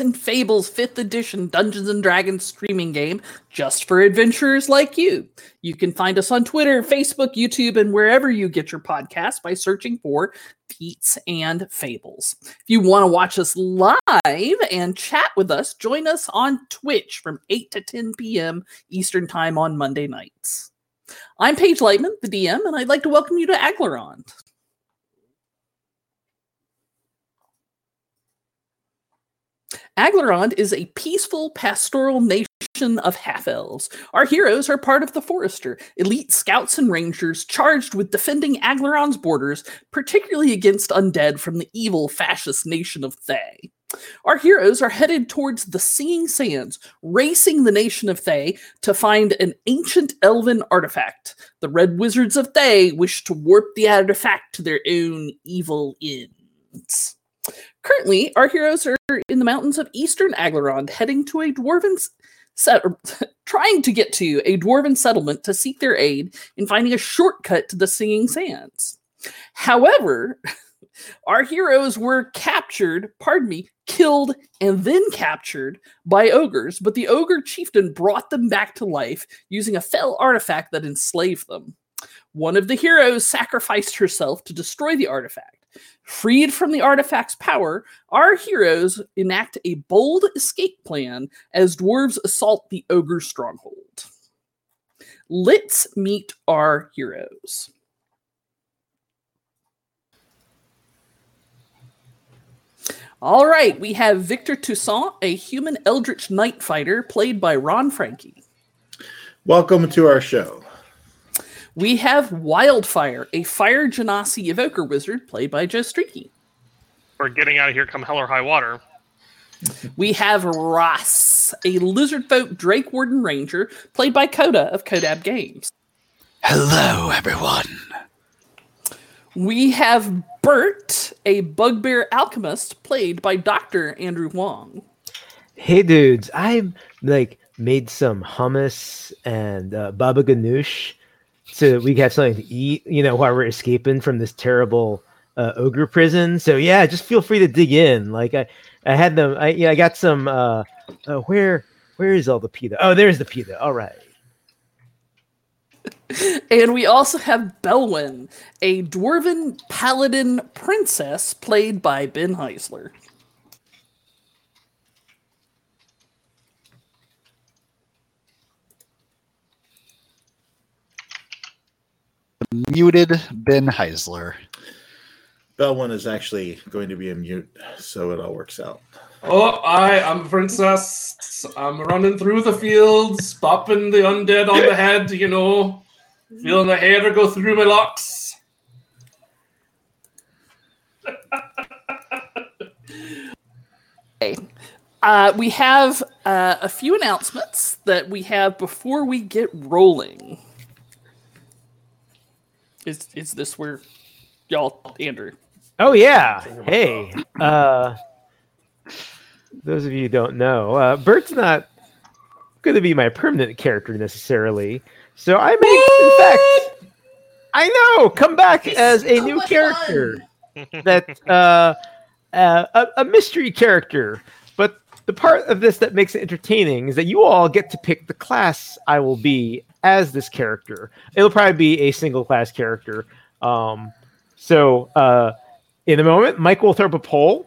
and Fables 5th edition Dungeons and Dragons streaming game just for adventurers like you. You can find us on Twitter, Facebook, YouTube, and wherever you get your podcasts by searching for Feats and Fables. If you want to watch us live and chat with us, join us on Twitch from 8 to 10 p.m. Eastern Time on Monday nights. I'm Paige Lightman, the DM, and I'd like to welcome you to Aglarond. Aglarond is a peaceful pastoral nation of half elves. Our heroes are part of the Forester, elite scouts and rangers charged with defending Aglarond's borders, particularly against undead from the evil fascist nation of Thay. Our heroes are headed towards the Singing Sands, racing the nation of Thay to find an ancient elven artifact. The Red Wizards of Thay wish to warp the artifact to their own evil ends. Currently, our heroes are in the mountains of eastern Aglarond, heading to a dwarven trying to get to a dwarven settlement to seek their aid in finding a shortcut to the Singing Sands. However, our heroes were captured, pardon me, killed, and then captured by ogres, but the ogre chieftain brought them back to life using a fell artifact that enslaved them. One of the heroes sacrificed herself to destroy the artifact. Freed from the artifact's power, our heroes enact a bold escape plan as dwarves assault the ogre stronghold. Let's meet our heroes. All right, we have Victor Toussaint, a human eldritch knight fighter played by Ron Frankie. Welcome to our show. We have Wildfire, a fire genasi evoker wizard played by Joe Streaky. We're getting out of here come hell or high water. We have Ross, a lizard folk Drake Warden Ranger played by Coda of Codab Games. Hello, everyone. We have Bert, a bugbear alchemist played by Dr. Andrew Wong. Hey, dudes, I like made some hummus and uh, baba ganoush so we have something to eat, you know, while we're escaping from this terrible uh, ogre prison. So yeah, just feel free to dig in. Like I, I had them. I yeah, I got some. Uh, uh, where where is all the pita? Oh, there's the pita. All right. and we also have Belwyn, a dwarven paladin princess played by Ben Heisler. Muted Ben Heisler. Belwyn is actually going to be a mute, so it all works out. Oh, I am princess. I'm running through the fields, popping the undead on the head, you know, feeling the hair go through my locks. okay. Uh, we have uh, a few announcements that we have before we get rolling. Is is this where y'all Andrew? Oh yeah. Hey. Uh those of you who don't know, uh Bert's not gonna be my permanent character necessarily. So I may in fact I know, come back as a new character. that uh, uh a, a mystery character. But the part of this that makes it entertaining is that you all get to pick the class I will be as this character. It'll probably be a single class character. Um, so uh, in a moment, Mike will throw up a poll.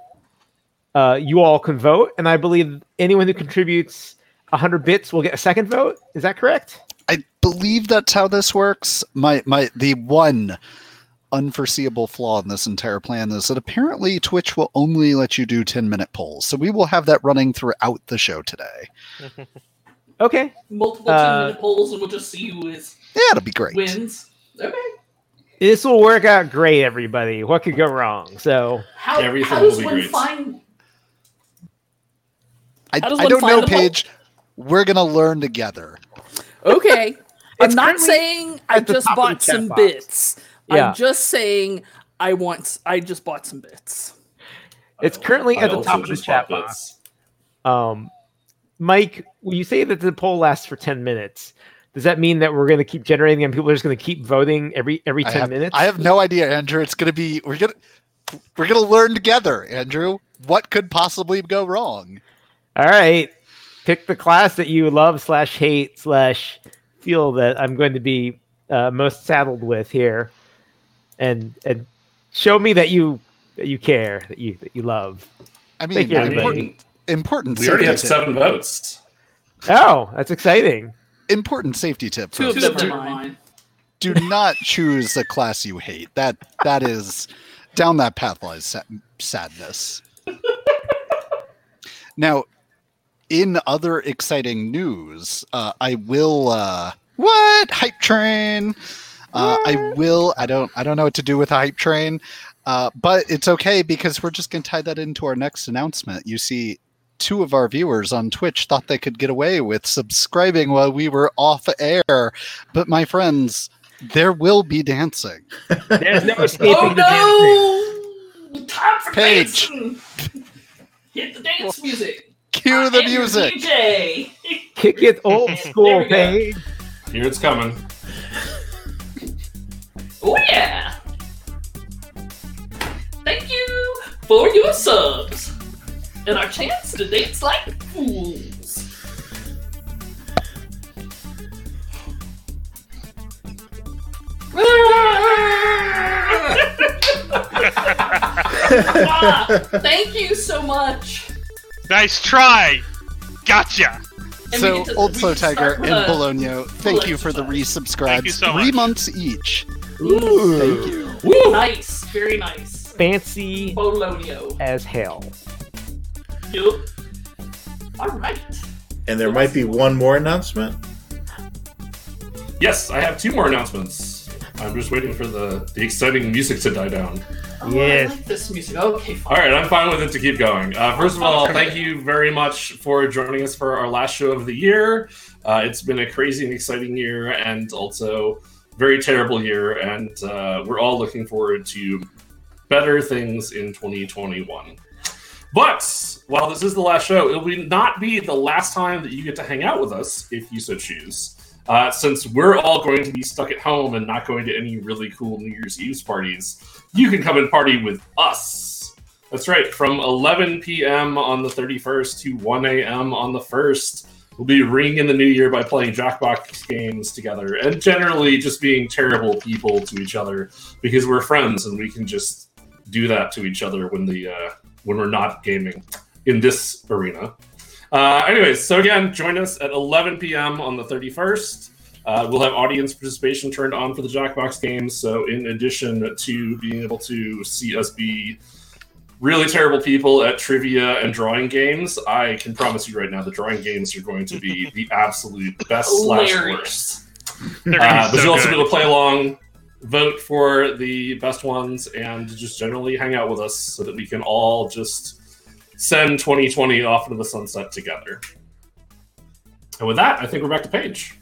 Uh, you all can vote, and I believe anyone who contributes 100 bits will get a second vote. Is that correct? I believe that's how this works. My my the one unforeseeable flaw in this entire plan is that apparently Twitch will only let you do 10 minute polls. So we will have that running throughout the show today. Okay. Multiple ten Uh, minute polls, and we'll just see who is Yeah, it'll be great. wins. Okay. This will work out great, everybody. What could go wrong? So How, Everything how will does be one great. find? I, I don't know, the poll? Paige. We're gonna learn together. Okay. I'm not saying I just top of the bought some box. bits. Yeah. I'm just saying I want. I just bought some bits. it's currently I at the top of the chat box. Um, Mike, when you say that the poll lasts for 10 minutes, does that mean that we're going to keep generating and people are just going to keep voting every every I 10 have, minutes? I have no idea, Andrew. It's gonna be we're gonna we're gonna learn together, Andrew. What could possibly go wrong? All right. Pick the class that you love slash hate slash feel that I'm going to be uh, most saddled with here, and and show me that you that you care that you that you love. I mean, Thank you, everybody. important, important We already have tip. seven votes. Oh, that's exciting. Important safety tip. Two of them Do, are mine. do not choose a class you hate. That that is down that path lies sa- sadness. now, in other exciting news, uh, I will. Uh, what hype train? Uh, I will. I don't. I don't know what to do with a hype train, uh, but it's okay because we're just going to tie that into our next announcement. You see, two of our viewers on Twitch thought they could get away with subscribing while we were off air, but my friends, there will be dancing. There's no escaping Oh the dancing. no! Time for Paige. dancing. Hit the dance music. Cue the I am your music. DJ. Kick it old school, we go. Paige. Here it's coming. Oh yeah! Thank you for your subs and our chance to dance like fools. Ah, thank you so much. Nice try. Gotcha. And So, get to- Old Slow Tiger with and a- Bologna, thank you for the exercise. resubscribes. Thank you so Three much. months each. Ooh. Thank you. Woo! Nice, very nice. Fancy Bologna. as hell. Yup. All right. And there might be one more announcement. Yes, I have two more announcements. I'm just waiting for the, the exciting music to die down. Oh, Yes. I like this music. Okay, fine. All right, I'm fine with it to keep going. Uh, first of all, thank you very much for joining us for our last show of the year. Uh, it's been a crazy and exciting year, and also very terrible year, and uh, we're all looking forward to better things in 2021. But while this is the last show, it will not be the last time that you get to hang out with us if you so choose. Uh, since we're all going to be stuck at home and not going to any really cool New Year's Eve parties, you can come and party with us. That's right, from 11 p.m. on the 31st to 1 a.m. on the 1st. We'll be ringing in the new year by playing Jackbox games together and generally just being terrible people to each other because we're friends and we can just do that to each other when the uh, when we're not gaming in this arena. Uh, anyways, so again, join us at 11 p.m. on the 31st. Uh, we'll have audience participation turned on for the Jackbox games. So, in addition to being able to see us be really terrible people at trivia and drawing games, I can promise you right now the drawing games are going to be the absolute best slash worst. Hilarious. They're gonna Uh, but so you'll also be able to play along, vote for the best ones, and just generally hang out with us so that we can all just send 2020 off into the sunset together. And with that, I think we're back to Paige.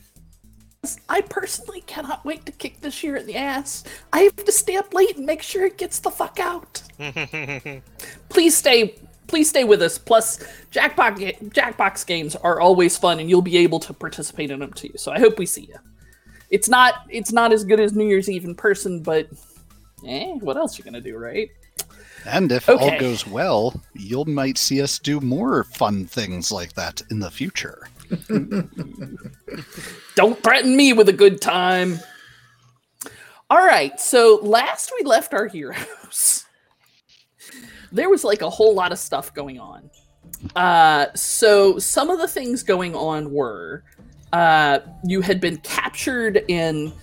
I personally cannot wait to kick this year in the ass. I have to stay up late and make sure it gets the fuck out. Please stay. Please stay with us. Plus, Jackbox Jackbox games are always fun, and you'll be able to participate in them too. So I hope we see you. It's not. It's not as good as New Year's Eve in person, but eh, what else you gonna do, right? And if all goes well, you might see us do more fun things like that in the future. Don't threaten me with a good time. All right, so last we left our heroes, there was like a whole lot of stuff going on. Uh, so some of the things going on were uh, you had been captured and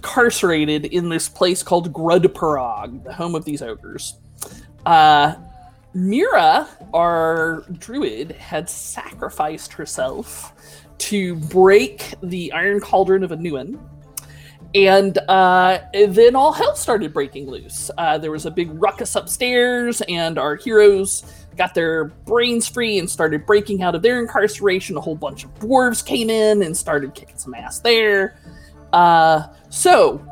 incarcerated in this place called Grudparag, the home of these ogres. Uh, Mira, our druid, had sacrificed herself to break the Iron Cauldron of Anuin. And uh, then all hell started breaking loose. Uh, there was a big ruckus upstairs, and our heroes got their brains free and started breaking out of their incarceration. A whole bunch of dwarves came in and started kicking some ass there. Uh, so,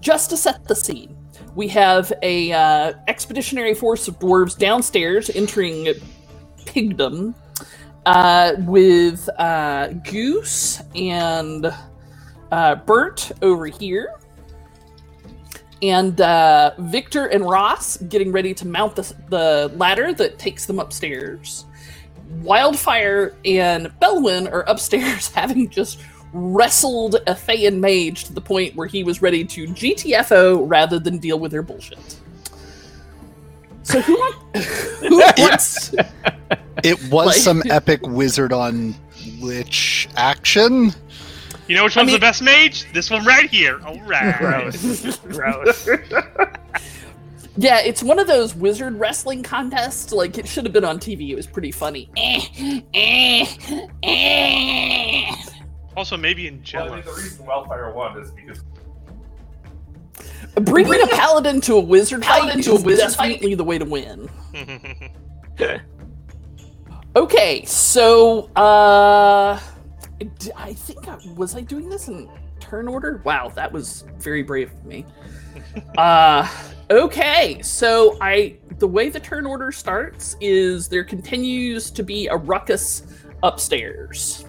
just to set the scene, we have a uh, expeditionary force of dwarves downstairs entering pigdom uh, with uh, Goose and uh, Bert over here. and uh, Victor and Ross getting ready to mount the, the ladder that takes them upstairs. Wildfire and Belwyn are upstairs having just wrestled a Thayan mage to the point where he was ready to GTFO rather than deal with their bullshit. So who, want, who wants? It was Like- some epic wizard on lich action. You know which I one's mean- the best mage? This one right here. All right. Gross. Gross. Yeah, it's one of those wizard wrestling contests. Like it should have been on TV. It was pretty funny. Eh, eh, eh, Also, maybe in Well, I mean, the reason Wildfire won is because Bringing a paladin to a wizard fight Paladin is to a wizard definitely the way to win. Okay, so uh d- I think I, was I doing this in turn order? Wow, that was very brave of me. uh okay, so I the way the turn order starts is there continues to be a ruckus upstairs.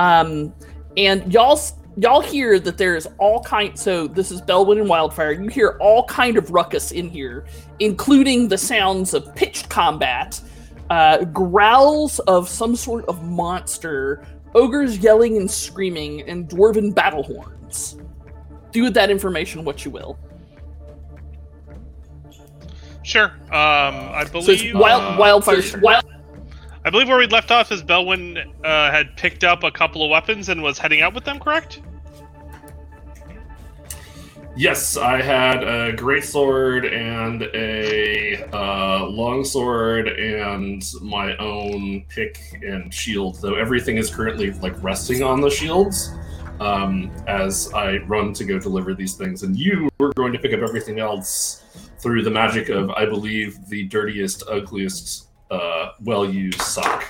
Um and y'all y'all hear that there's all kind so this is Belwyn and Wildfire. You hear all kind of ruckus in here, including the sounds of pitched combat uh, growls of some sort of monster, ogres yelling and screaming, and dwarven battle horns. Do with that information what you will. Sure. Um, I So it's believe wild, uh, wildfire. Wild, I believe where we left off is Belwyn uh, had picked up a couple of weapons and was heading out with them. Correct? yes, I had a great sword and a uh, and my own pick and shield. Though everything is currently like resting on the shields um, as I run to go deliver these things, and you were going to pick up everything else through the magic of, I believe, the dirtiest, ugliest, uh, well-used sock.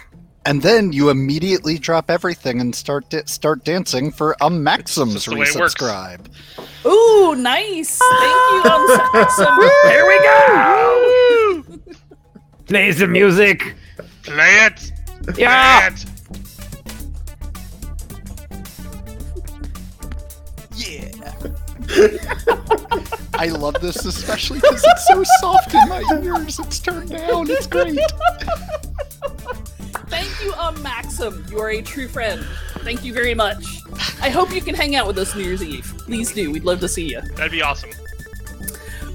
And then you immediately drop everything and start da- start dancing for a Maxim's That's the way it works. resubscribe. ooh, nice! Thank you, Unsaxum. Here we go. Play some music. Play it. Yeah. Play it. I love this especially because it's so soft in my ears. It's turned down. It's great. Thank you, um, Maxim. You are a true friend. Thank you very much. I hope you can hang out with us New Year's Eve. Please do. We'd love to see you. That'd be awesome.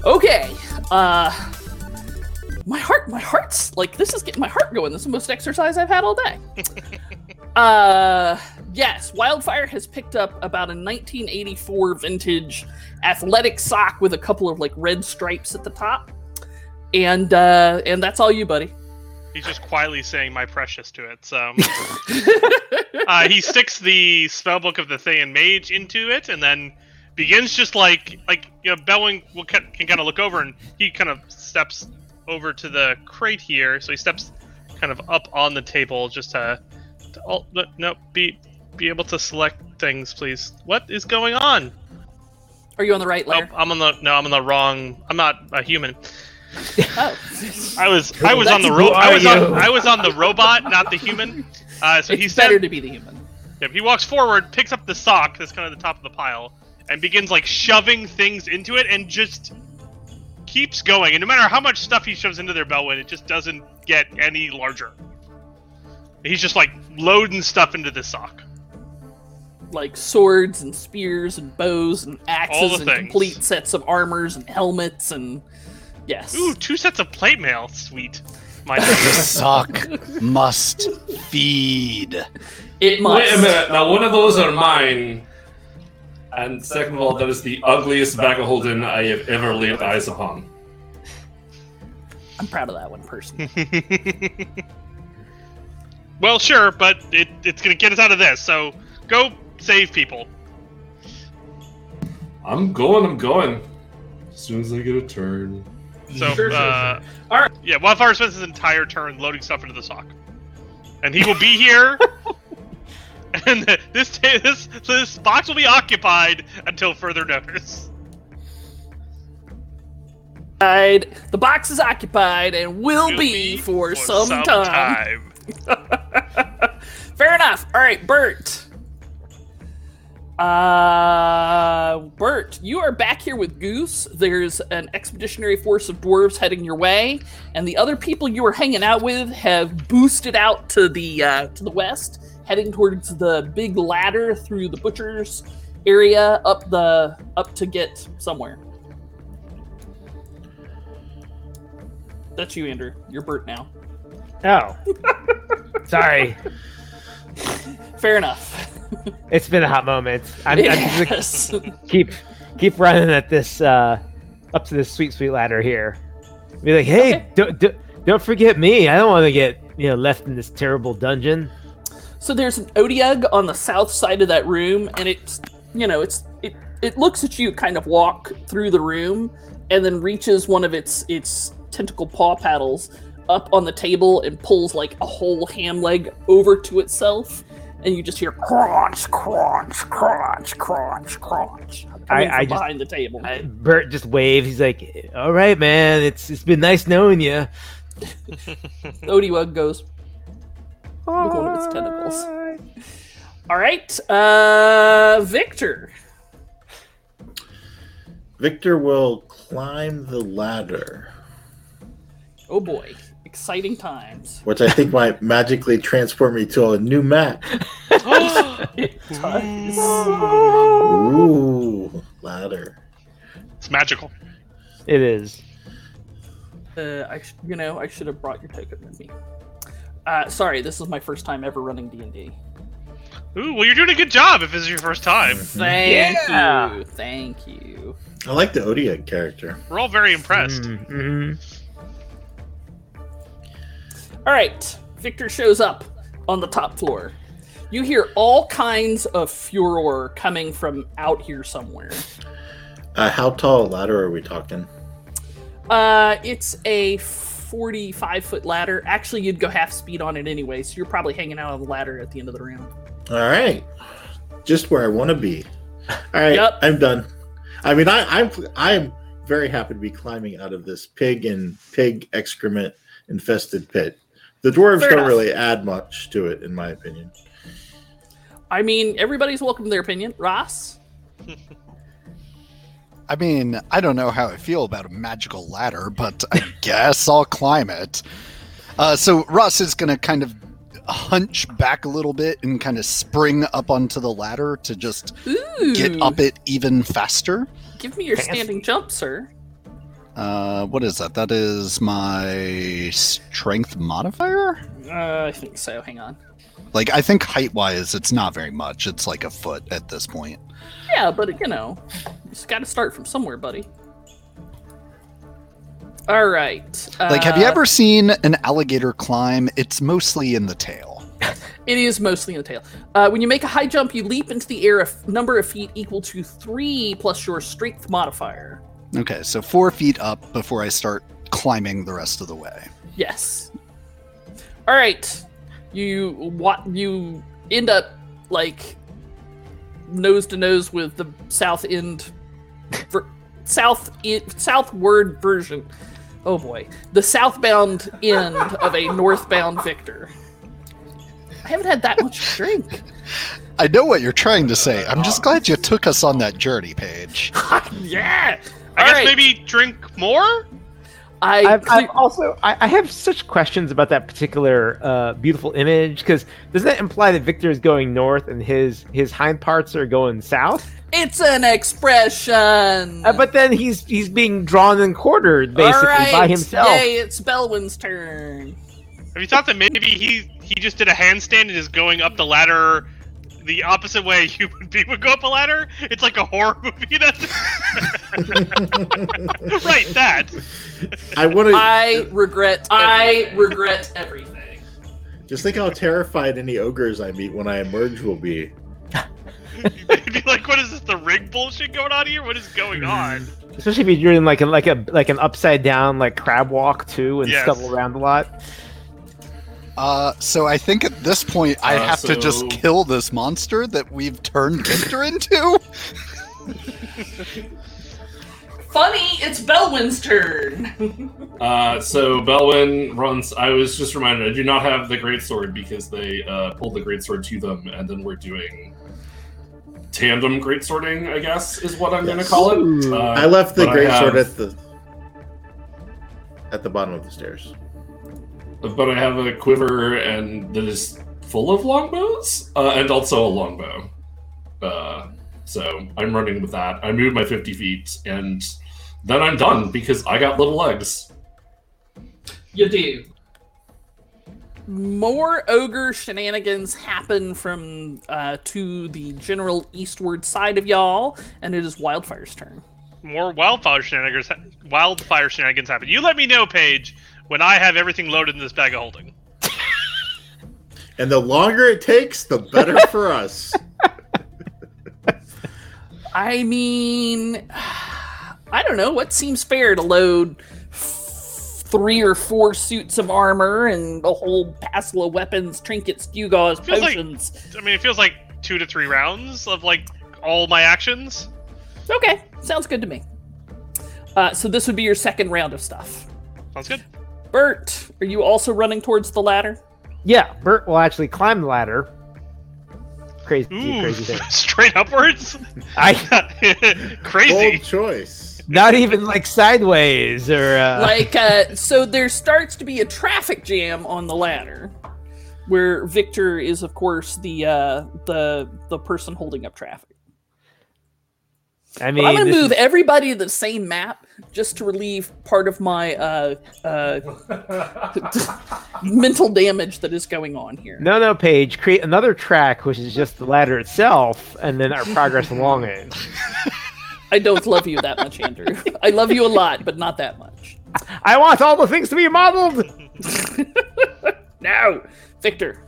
Okay. Uh my heart my heart's like this is getting my heart going. This is the most exercise I've had all day. uh yes, Wildfire has picked up about a 1984 vintage athletic sock with a couple of like red stripes at the top. And uh and that's all you, buddy. He's just quietly saying "my precious" to it. So uh, he sticks the spellbook of the Thayan Mage into it, and then begins just like like you know, Belwyn will can, can kind of look over, and he kind of steps over to the crate here. So he steps kind of up on the table just to, to oh, no, no be be able to select things, please. What is going on? Are you on the right Oh, layer? I'm on the no, I'm on the wrong. I'm not a human. Oh. I was I was on the ro- I was on? I was on the robot, not the human. Uh, so he it's steps better to be the human. Yep, he walks forward, picks up the sock that's kind of the top of the pile, and begins like shoving things into it, and just keeps going. And no matter how much stuff he shoves into their Belwyn, it just doesn't get any larger. He's just like loading stuff into the sock. Like swords and spears and bows and axes and things. complete sets of armors and helmets and yes. Ooh, two sets of plate mail. Sweet. My The sock must feed. it must. Wait a minute. Now, one of those are mine. And second of all, that is the ugliest bag of holding I have ever laid eyes upon. I'm proud of that one personally. well, sure, but it, it's gonna get us out of this. So go save people. I'm going, I'm going. As soon as I get a turn. So, Sure, sure, uh, sure. Alright. Yeah, Wildfire spends his entire turn loading stuff into the sock. And he will be here. and this, ta- this this box will be occupied until further notice. Occupied- The box is occupied and will, Will be, for, some, time. time. Fair enough. All right, Bert. Uh, Bert, you are back here with Goose. There's an expeditionary force of dwarves heading your way, and the other people you were hanging out with have boosted out to the uh, to the west, heading towards the big ladder through the butcher's area up the up to get somewhere. That's you, Andrew. You're Bert now. Oh, sorry. Fair enough. It's been a hot moment. I'm, I'm just keep keep running at this uh, up to this sweet sweet ladder here. Be like, hey, Okay. don't, don't don't forget me. I don't want to get you know left in this terrible dungeon. So there's an Otyugh on the south side of that room, and it's you know it's it it looks at you kind of walk through the room, and then reaches one of its its tentacle paw paddles up on the table and pulls like a whole ham leg over to itself, and you just hear crunch, crunch, crunch, crunch, crunch coming I- I just- behind the table. Uh, Bert just waves. He's like, "All right, man. It's it's been nice knowing you." Otyugh goes with one of its tentacles. All right, uh, Victor. Victor will climb the ladder, Oh boy, exciting times. which I think might magically transport me to a new map. Ooh, ladder. it's magical. It is. Uh, I, you know, I should have brought your token with me. Uh, sorry, this is my first time ever running D and D. Ooh, well, you're doing a good job if this is your first time. Thank Yeah. you, thank you. I like the Otyugh character. We're all very impressed. Mm-hmm. All right, Victor shows up on the top floor. You hear all kinds of furor coming from out here somewhere. Uh, how tall a ladder are we talking? Uh, it's a 45 foot ladder. Actually, you'd go half speed on it anyway, so you're probably hanging out on the ladder at the end of the round. All right, just where I want to be. All right, Yep. I'm done. I mean, I, I'm I'm very happy to be climbing out of this pig and pig excrement infested pit. The dwarves Fair don't enough. really add much to it, in my opinion. I mean, everybody's welcome to their opinion. Ross? I mean, I don't know how I feel about a magical ladder, but I guess I'll climb it. Uh, so Ross is going to kind of hunch back a little bit and kind of spring up onto the ladder to just Ooh. get up it even faster. Give me your Fancy. standing jump, sir. Uh, what is that? That is my strength modifier. Uh, I think so. Hang on. Like, I think height wise, it's not very much. It's like a foot at this point. Yeah, but you know, just got to start from somewhere, buddy. All right. Like, have you uh, ever seen an alligator climb? It's mostly in the tail. It is mostly in the tail. Uh, when you make a high jump, you leap into the air a f- number of feet equal to three plus your strength modifier. Okay, so four feet up before I start climbing the rest of the way. Yes. All right. You what? You end up like nose to nose with the south end, ver- south i- southward version. Oh boy, the southbound end of a northbound Victor. I haven't had that much to drink. I know what you're trying to say. I'm just glad you took us on that journey, Paige. yeah. I All guess right. maybe drink more? I I've, cle- I've also I, I have such questions about that particular uh, beautiful image because doesn't that imply that Victor is going north and his his hind parts are going south? it's an expression. Uh, but then he's he's being drawn and quartered basically All right. by himself. Yay, it's Belwyn's turn. Have you thought that maybe he he just did a handstand and is going up the ladder the opposite way a human being would go up a ladder? It's like a horror movie. That's right. That. I want to I regret. I regret everything. just think how terrified any ogres I meet when I emerge will be. Be like, "What is this? The rig bullshit going on here? What is going on?" Especially if you're doing like a like a like an upside down like crab walk too and Yes. stumble around a lot. Uh, so I think at this point I Uh, have to just kill this monster that we've turned Victor into. Funny, it's Belwyn's turn. Uh, so Belwyn runs. I was just reminded. I do not have the great sword because they uh, pulled the great sword to them, and then we're doing tandem great sorting, I guess, is what I'm going to call it. Uh, I left the but I great sword have- at the at the bottom of the stairs. But I have a quiver and that is full of longbows uh, and also a longbow. Uh, so I'm running with that. I move my 50 feet and then I'm done because I got little legs. You do. More ogre shenanigans happen from uh, to the general eastward side of y'all, and it is Wildfire's turn. More wildfire shenanigans. Wildfire shenanigans happen. You let me know, Paige, when I have everything loaded in this bag of holding. And the longer it takes, the better for us. I mean, I don't know what seems fair to load f- three or four suits of armor and a whole passel of weapons, trinkets, gewgaws, Feels like- potions. I mean, it feels like two to three rounds of like all my actions. Okay, sounds good to me. Uh, so this would be your second round of stuff. Sounds good. Bert, are you also running towards the ladder? Yeah, Bert will actually climb the ladder. Crazy, Ooh, crazy thing. straight upwards. I Crazy. Bold choice. not even like sideways or uh, like uh, so there starts to be a traffic jam on the ladder where victor is of course the uh the the person holding up traffic I but mean, i'm gonna move is- everybody to the same map just to relieve part of my uh uh mental damage that is going on here no, no, Paige. Create another track, which is just the ladder itself, and then our progress along it. i don't love you that much andrew i love you a lot but not that much I want all the things to be modeled. no victor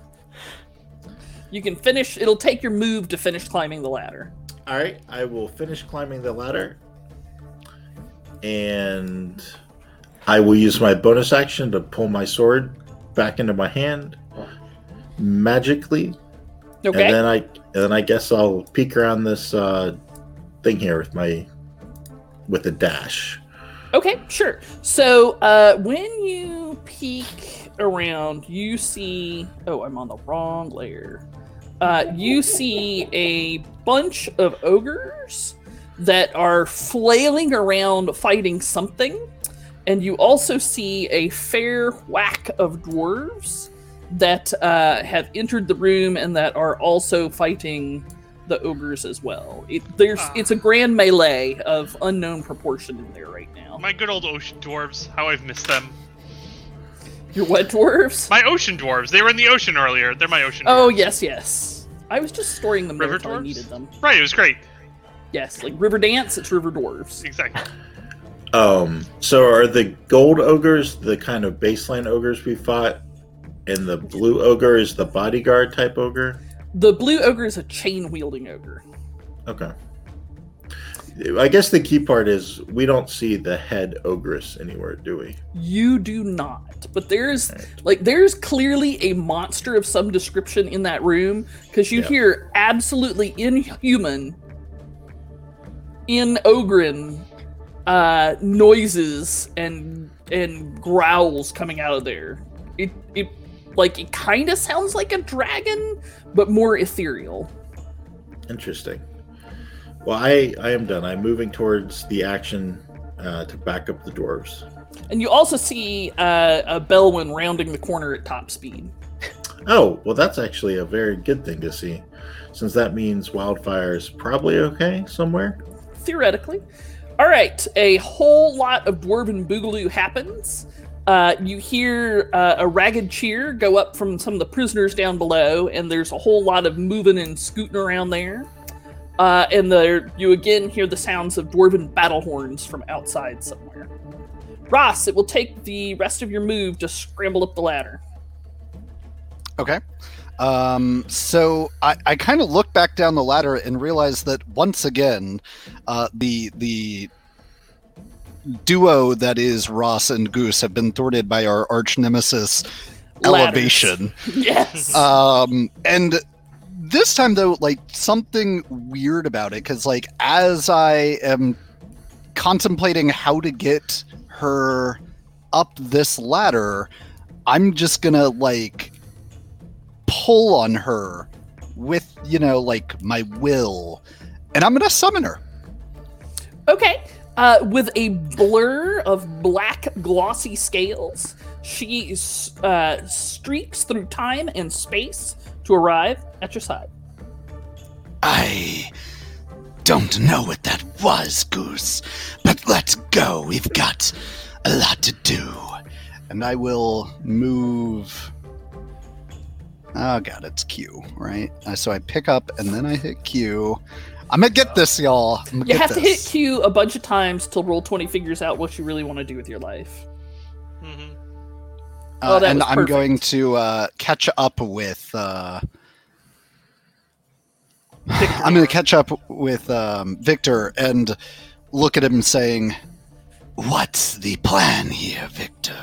you can finish it'll take your move to finish climbing the ladder All right, I will finish climbing the ladder, and I will use my bonus action to pull my sword back into my hand magically, okay and then I and then I guess I'll peek around this uh, thing here with my with a dash. Okay, sure. So uh, when you peek around, you see. Oh, I'm on the wrong layer. Uh, you see a bunch of ogres that are flailing around fighting something, and you also see a fair whack of dwarves that uh, have entered the room and that are also fighting the ogres as well. It, there's Ah. it's a grand melee of unknown proportion in there right now. My good old ocean dwarves. How I've missed them. Your what dwarves? My ocean dwarves. They were in the ocean earlier. They're my ocean. Oh dwarves. yes, yes. I was just storing them River until I needed them. Right. It was great. Yes, like river dance. It's river dwarves. Exactly. Um, so are the gold ogres the kind of baseline ogres we fought, and the blue ogre is the bodyguard type ogre? The blue ogre is a chain wielding ogre. Okay. I guess the key part is we don't see the head ogress anywhere, do we? You do not, but there's like there's clearly a monster of some description in that room because you Yeah. hear absolutely inhuman, in ogren, uh, noises and and growls coming out of there. It it like it kind of sounds like a dragon, but more ethereal. Interesting. Well, I I am done. I'm moving towards the action uh, to back up the dwarves. And you also see uh, a Belwyn rounding the corner at top speed. Oh, well, that's actually a very good thing to see, since that means wildfire is probably okay somewhere. Theoretically. All right, a whole lot of dwarven boogaloo happens. Uh, you hear uh, a ragged cheer go up from some of the prisoners down below, and there's a whole lot of moving and scooting around there. Uh, and there, you again hear the sounds of dwarven battle horns from outside somewhere. Ross, it will take the rest of your move to scramble up the ladder. Okay. Um, so I, I kind of look back down the ladder and realize that once again, uh, the the duo that is Ross and Goose have been thwarted by our arch nemesis Ladders. elevation. Yes. Um, and this time though, like something weird about it, because like as I am contemplating how to get her up this ladder, I'm just gonna like pull on her with, you know, like my will, and I'm gonna summon her. Okay. Uh, with a blur of black glossy scales, she uh, streaks through time and space to arrive at your side. I don't know what that was, Goose, but let's go. We've got a lot to do. And I will move. Oh god, it's Q, right? So I pick up and then I hit Q. I'm gonna get this, y'all. I'm gonna You get have to hit. Q a bunch of times till Roll20 figures out what you really want to do with your life. hmm Oh, Uh, that and I'm perfect. going to uh, catch up with. Uh, I'm going to catch up with um, Victor and look at him saying, What's the plan here, Victor?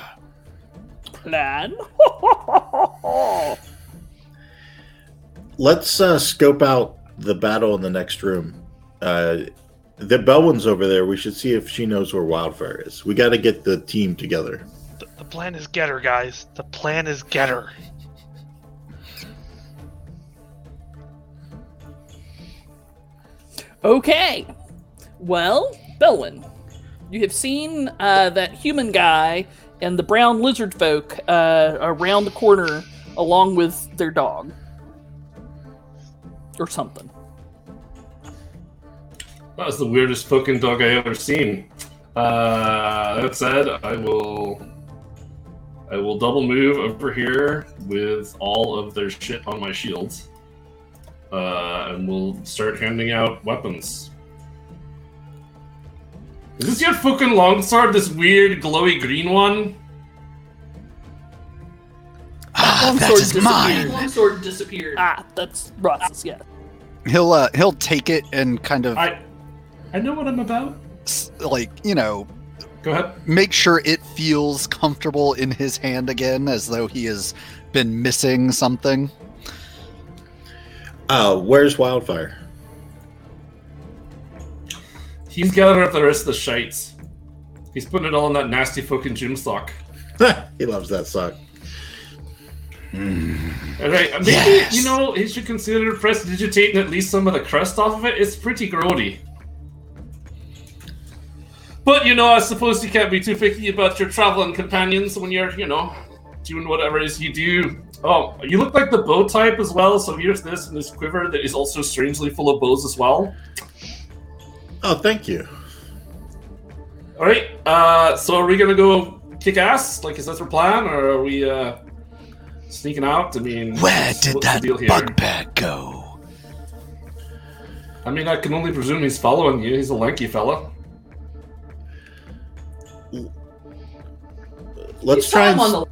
Plan. Let's uh, scope out the battle in the next room. Uh, the Belwyn's over there. We should see if she knows where Wildfire is. We got to get the team together. The, the plan is get her, guys. The plan is get her. Okay. Well, Belwyn, you have seen uh, that human guy and the brown lizard folk uh, around the corner along with their dog. Or something. That was the weirdest fucking dog I ever seen. Uh, that said, I will, I will double move over here with all of their shit on my shields, uh, and we'll start handing out weapons. Is this your fucking longsword? This weird glowy green one? Ah, that Longsword is disappeared. mine. Longsword disappeared. Ah, that's Ross's, yeah. he'll uh, he'll take it and kind of I, I know what I'm about. s- like you know Go ahead. make sure it feels comfortable in his hand again, as though he has been missing something. Uh, where's Wildfire? He's gathering up the rest of the shites. He's putting it all in that nasty fucking gym sock. he loves that sock. Alright, maybe, Yes. you know, he should consider prestidigitating at least some of the crust off of it. It's pretty grody. But, you know, I suppose you can't be too picky about your traveling companions when you're, you know, doing whatever it is you do. Oh, you look like the bow type as well, so here's this and this quiver that is also strangely full of bows as well. Oh, thank you. Alright, uh, so are we gonna go kick ass? Like, is that our plan, or are we, uh, sneaking out? I mean, Where did that bugbear go? I mean, I can only presume he's following you. He's a lanky fella. Let's You try and the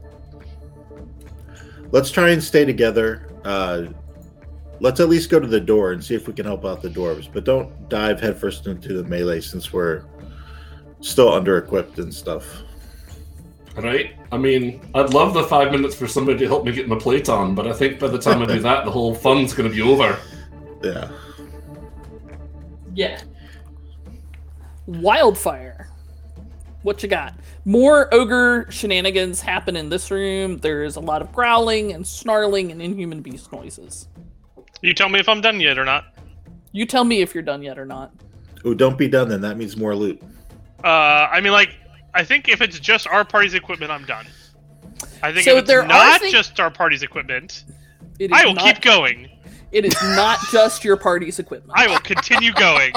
let's try and stay together. Uh, let's at least go to the door and see if we can help out the dwarves. But don't dive headfirst into the melee since we're still under equipped and stuff. Right? I mean, I'd love the five minutes for somebody to help me get my plate on, but I think by the time I do that, the whole fun's going to be over. Yeah. yeah. Wildfire. What you got? More ogre shenanigans happen in this room. There's a lot of growling and snarling and inhuman beast noises. You tell me if I'm done yet or not. You tell me if you're done yet or not. Oh, don't be done then. That means more loot. Uh, I mean, like, I think if it's just our party's equipment, I'm done. I think So if it's there are not thi- just our party's equipment, It is I will not, keep going. It is not just your party's equipment. I will continue going.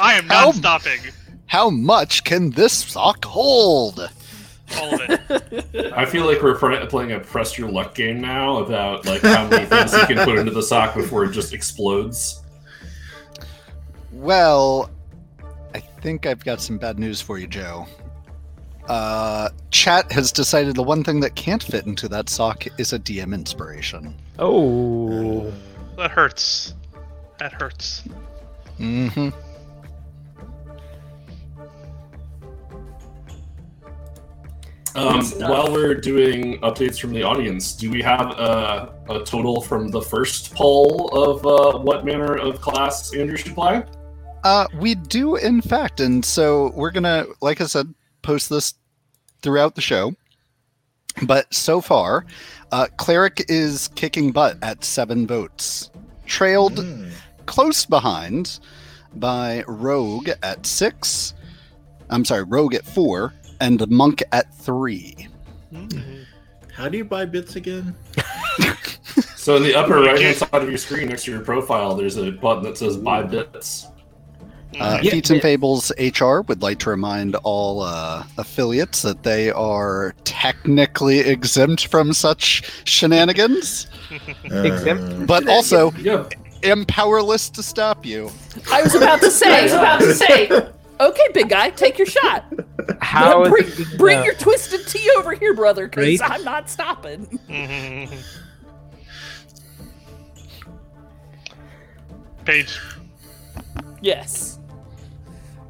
I am How- not stopping. How much can this sock hold? All of it. I feel like we're pr- playing a press your luck game now about like how many things you can put into the sock before it just explodes. Well, I think I've got some bad news for you, Joe. Uh, chat has decided the one thing that can't fit into that sock is a DM inspiration. Oh, That hurts. That hurts. Mm-hmm. Um, while we're doing updates from the audience, do we have a, a total from the first poll of uh, what manner of class Andrew should play? Uh, we do, in fact, and so we're gonna, like I said, post this throughout the show. But so far, uh, cleric is kicking butt at seven votes. trailed Mm. close behind by Rogue at six. I'm sorry, Rogue at four, and Monk at three. How do you buy bits again? So in the upper right hand side of your screen, next to your profile, there's a button that says "Buy Bits." Uh, Yeah. Feats and Fables HR would like to remind all uh, affiliates that they are technically exempt from such shenanigans, Exempt? but also Yeah, am powerless to stop you. I was about to say. I was about to say. Okay, big guy, take your shot. How is bring it good to bring your twisted tea over here, brother, because Right. I'm not stopping. Page. Yes.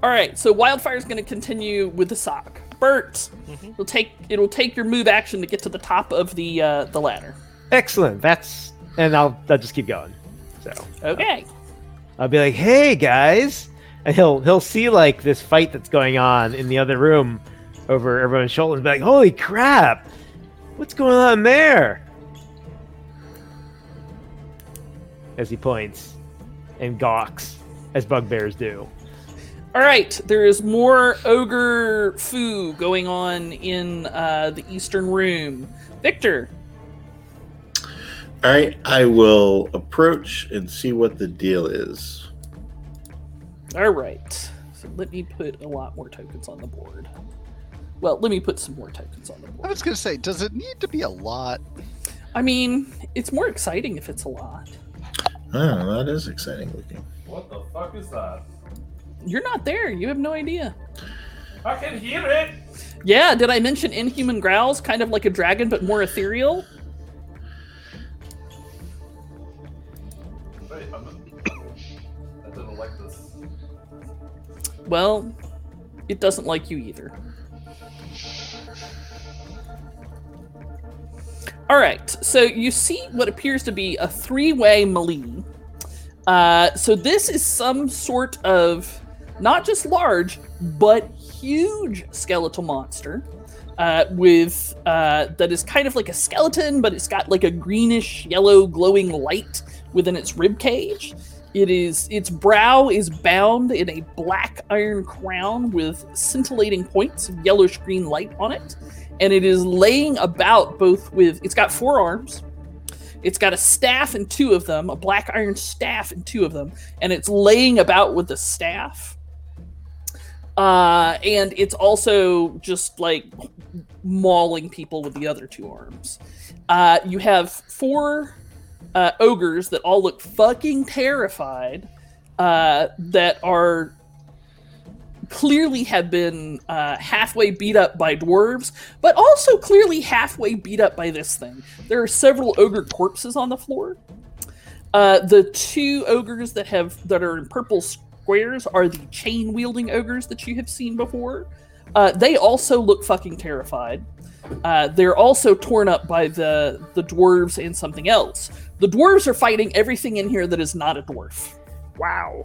All right, so Wildfire's going to continue with the sock. Bert, it'll take it'll take your move action to get to the top of the uh, the ladder. Excellent. That's and I'll I'll just keep going. So Okay. I'll be like, "Hey guys," and he'll he'll see like this fight that's going on in the other room over everyone's shoulder and be like, "Holy crap! What's going on there?" As he points and gawks, as bugbears do. All right, there is more ogre foo going on in uh, the eastern room. Victor, All right, I will approach and see what the deal is. all right. So let me put a lot more tokens on the board. Well, let me put some more tokens on the board. I was going to say, does it need to be a lot? I mean, it's more exciting if it's a lot. Oh, that is exciting looking. What the fuck is that? You're not there. You have no idea. I can hear it. Yeah, did I mention inhuman growls, kind of like a dragon but more ethereal? Wait, I'm. I didn't like this. Well, it doesn't like you either. All right, so you see what appears to be a three-way melee. Uh, so this is some sort of not just large but huge skeletal monster uh, with uh, that is kind of like a skeleton, but it's got like a greenish yellow glowing light within its rib cage. It is its brow is bound in a black iron crown with scintillating points of yellowish green light on it, and it is laying about both with it's got four arms. It's got a staff in two of them, a black iron staff in two of them, and it's laying about with the staff. Uh, and it's also just like mauling people with the other two arms. Uh, you have four uh, ogres that all look fucking terrified, uh, that are clearly have been uh, halfway beat up by dwarves, but also clearly halfway beat up by this thing. There are several ogre corpses on the floor. Uh, the two ogres that have that are in purple squares are the chain wielding ogres that you have seen before. Uh, they also look fucking terrified. Uh, they're also torn up by the the dwarves and something else. The dwarves are fighting everything in here that is not a dwarf. Wow.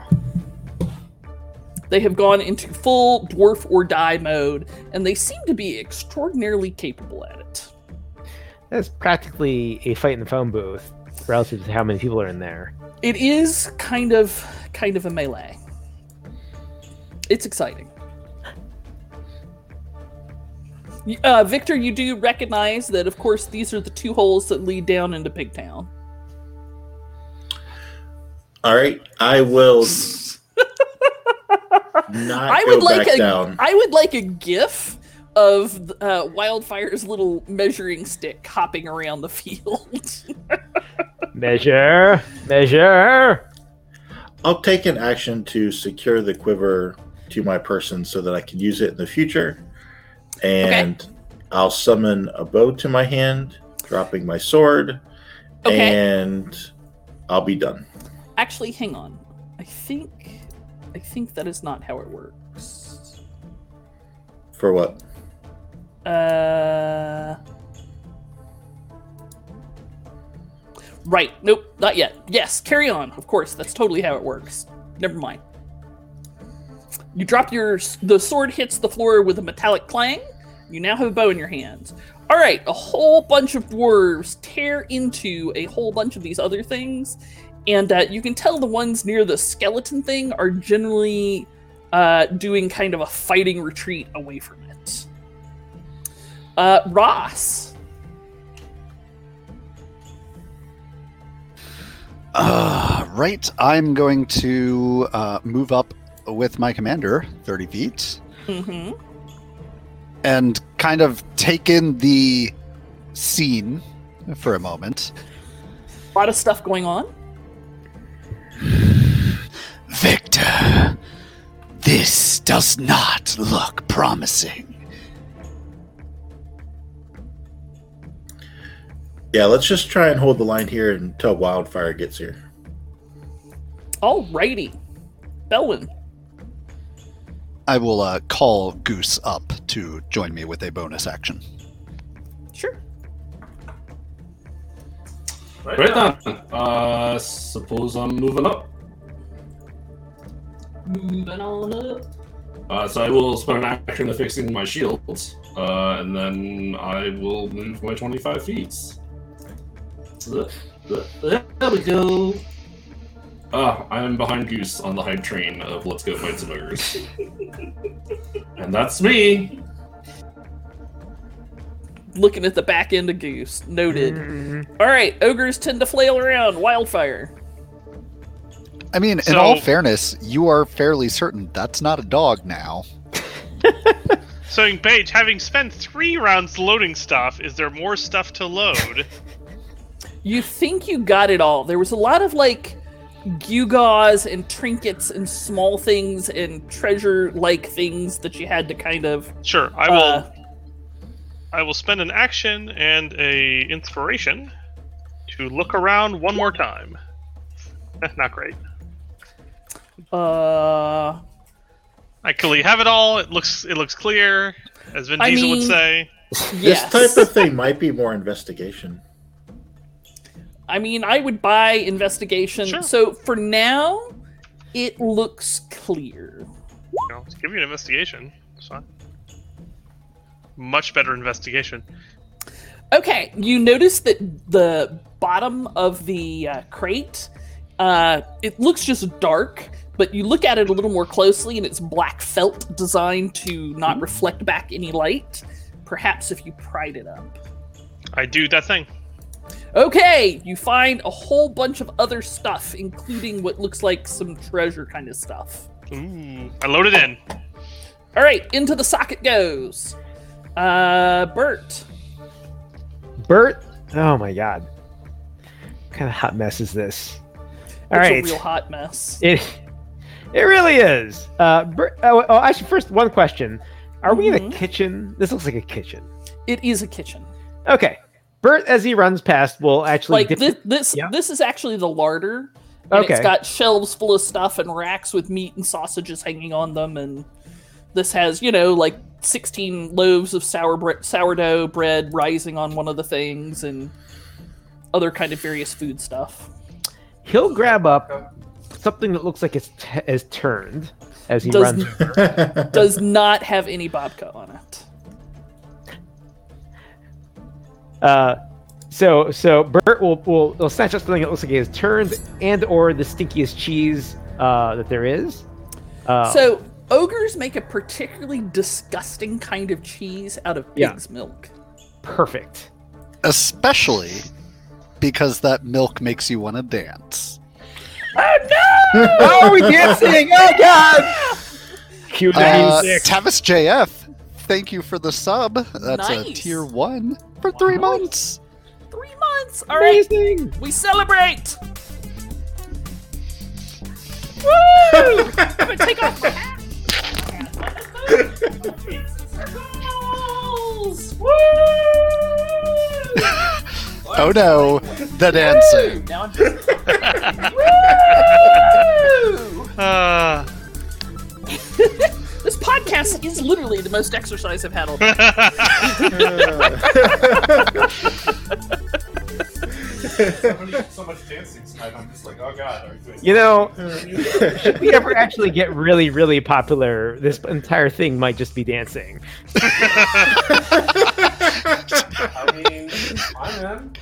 They have gone into full dwarf or die mode, and they seem to be extraordinarily capable at it. That's practically a fight in the phone booth relative to how many people are in there. It is kind of kind of a melee. It's exciting. Uh, Victor, you do recognize that, of course, these are the two holes that lead down into Pigtown. All right, I will not I go would like back a, down. I would like a GIF of uh, Wildfire's little measuring stick hopping around the field. Measure, measure. I'll take an action to secure the quiver to my person so that I can use it in the future. And I'll summon a bow to my hand, dropping my sword, Okay. and I'll be done. Actually, hang on. I think I think that is not how it works. For what? Uh. Right. Nope. Not yet. Yes. Carry on. Of course. That's totally how it works. Never mind. You drop your. The sword hits the floor with a metallic clang. You now have a bow in your hands. All right. A whole bunch of dwarves tear into a whole bunch of these other things, and uh, you can tell the ones near the skeleton thing are generally uh, doing kind of a fighting retreat away from it. Uh, Ross. Uh, right. I'm going to uh, move up with my commander 30 feet hmm and kind of take in the scene for a moment. A lot of stuff going on. Victor, this does not look promising. Yeah, let's just try and hold the line here until Wildfire gets here. Alrighty. Belwyn. I will uh, call Goose up to join me with a bonus action. Sure. Right then. Uh, suppose I'm moving up. Moving on up. Uh, so I will spend an action affixing my shields, uh, and then I will move my 25 feet. There we go. Ah, I'm behind Goose on the hype train of let's go fight some ogres. and that's me. Looking at the back end of Goose. Noted. Mm, All right. Ogres tend to flail around. Wildfire. I mean, in all fairness, you are fairly certain that's not a dog now. So, Paige, having spent three rounds loading stuff, is there more stuff to load? You think you got it all. There was a lot of like gewgaws and trinkets and small things and treasure like things that you had to kind of Sure, I will. uh, I will spend an action and a inspiration to look around one more time. Not great. uh I clearly have it all. It looks it looks clear, as Vin I Diesel would say. yes. This type of thing might be more investigation. I mean, I would buy investigation. Sure. So for now, it looks clear. You know, let's give you an investigation. It's fine. Much better investigation. Okay, you notice that the bottom of the uh, crate, uh, it looks just dark, but you look at it a little more closely, and it's black felt designed to not reflect back any light. Perhaps if you pried it up. I do that thing. Okay, you find a whole bunch of other stuff, including what looks like some treasure kind of stuff. Ooh, I load it in. All right, into the socket goes. Uh, Bert. Bert. Oh my god. What kind of hot mess is this? All it's right. a real hot mess. It it really is. Uh, Bert, oh, oh, actually, first one question: Are we in a Mhm. kitchen? This looks like a kitchen. It is a kitchen. Okay. Bert, as he runs past, will actually like dip this this, Yeah. this is actually the larder and Okay. it's got shelves full of stuff and racks with meat and sausages hanging on them and this has you know like 16 loaves of sour bre- sourdough bread rising on one of the things and other kind of various food stuff He'll grab up something that looks like it's t- is turned as he Does runs. does not have any babka on it Uh, so so Bert will, will will snatch up something that looks like it is turned and or the stinkiest cheese uh, that there is. Uh, so ogres make a particularly disgusting kind of cheese out of Yeah. pig's milk perfect. Especially because that milk makes you want to dance. oh, no! oh, are we dancing! Oh God! Cue the Uh, music. Tavis JF, thank you for the sub. That's a tier one for three months. three months all right Amazing. we celebrate Woo! I'm gonna take off my hat. Circles! Woo! Oh no, the dancing. Now I'm just... Woo! Uh, This podcast is literally the most exercise I've had all day. so much dancing tonight. I'm just like, oh god, you You know, if we ever actually get really, really popular, this entire thing might just be dancing. I mean, I'm in.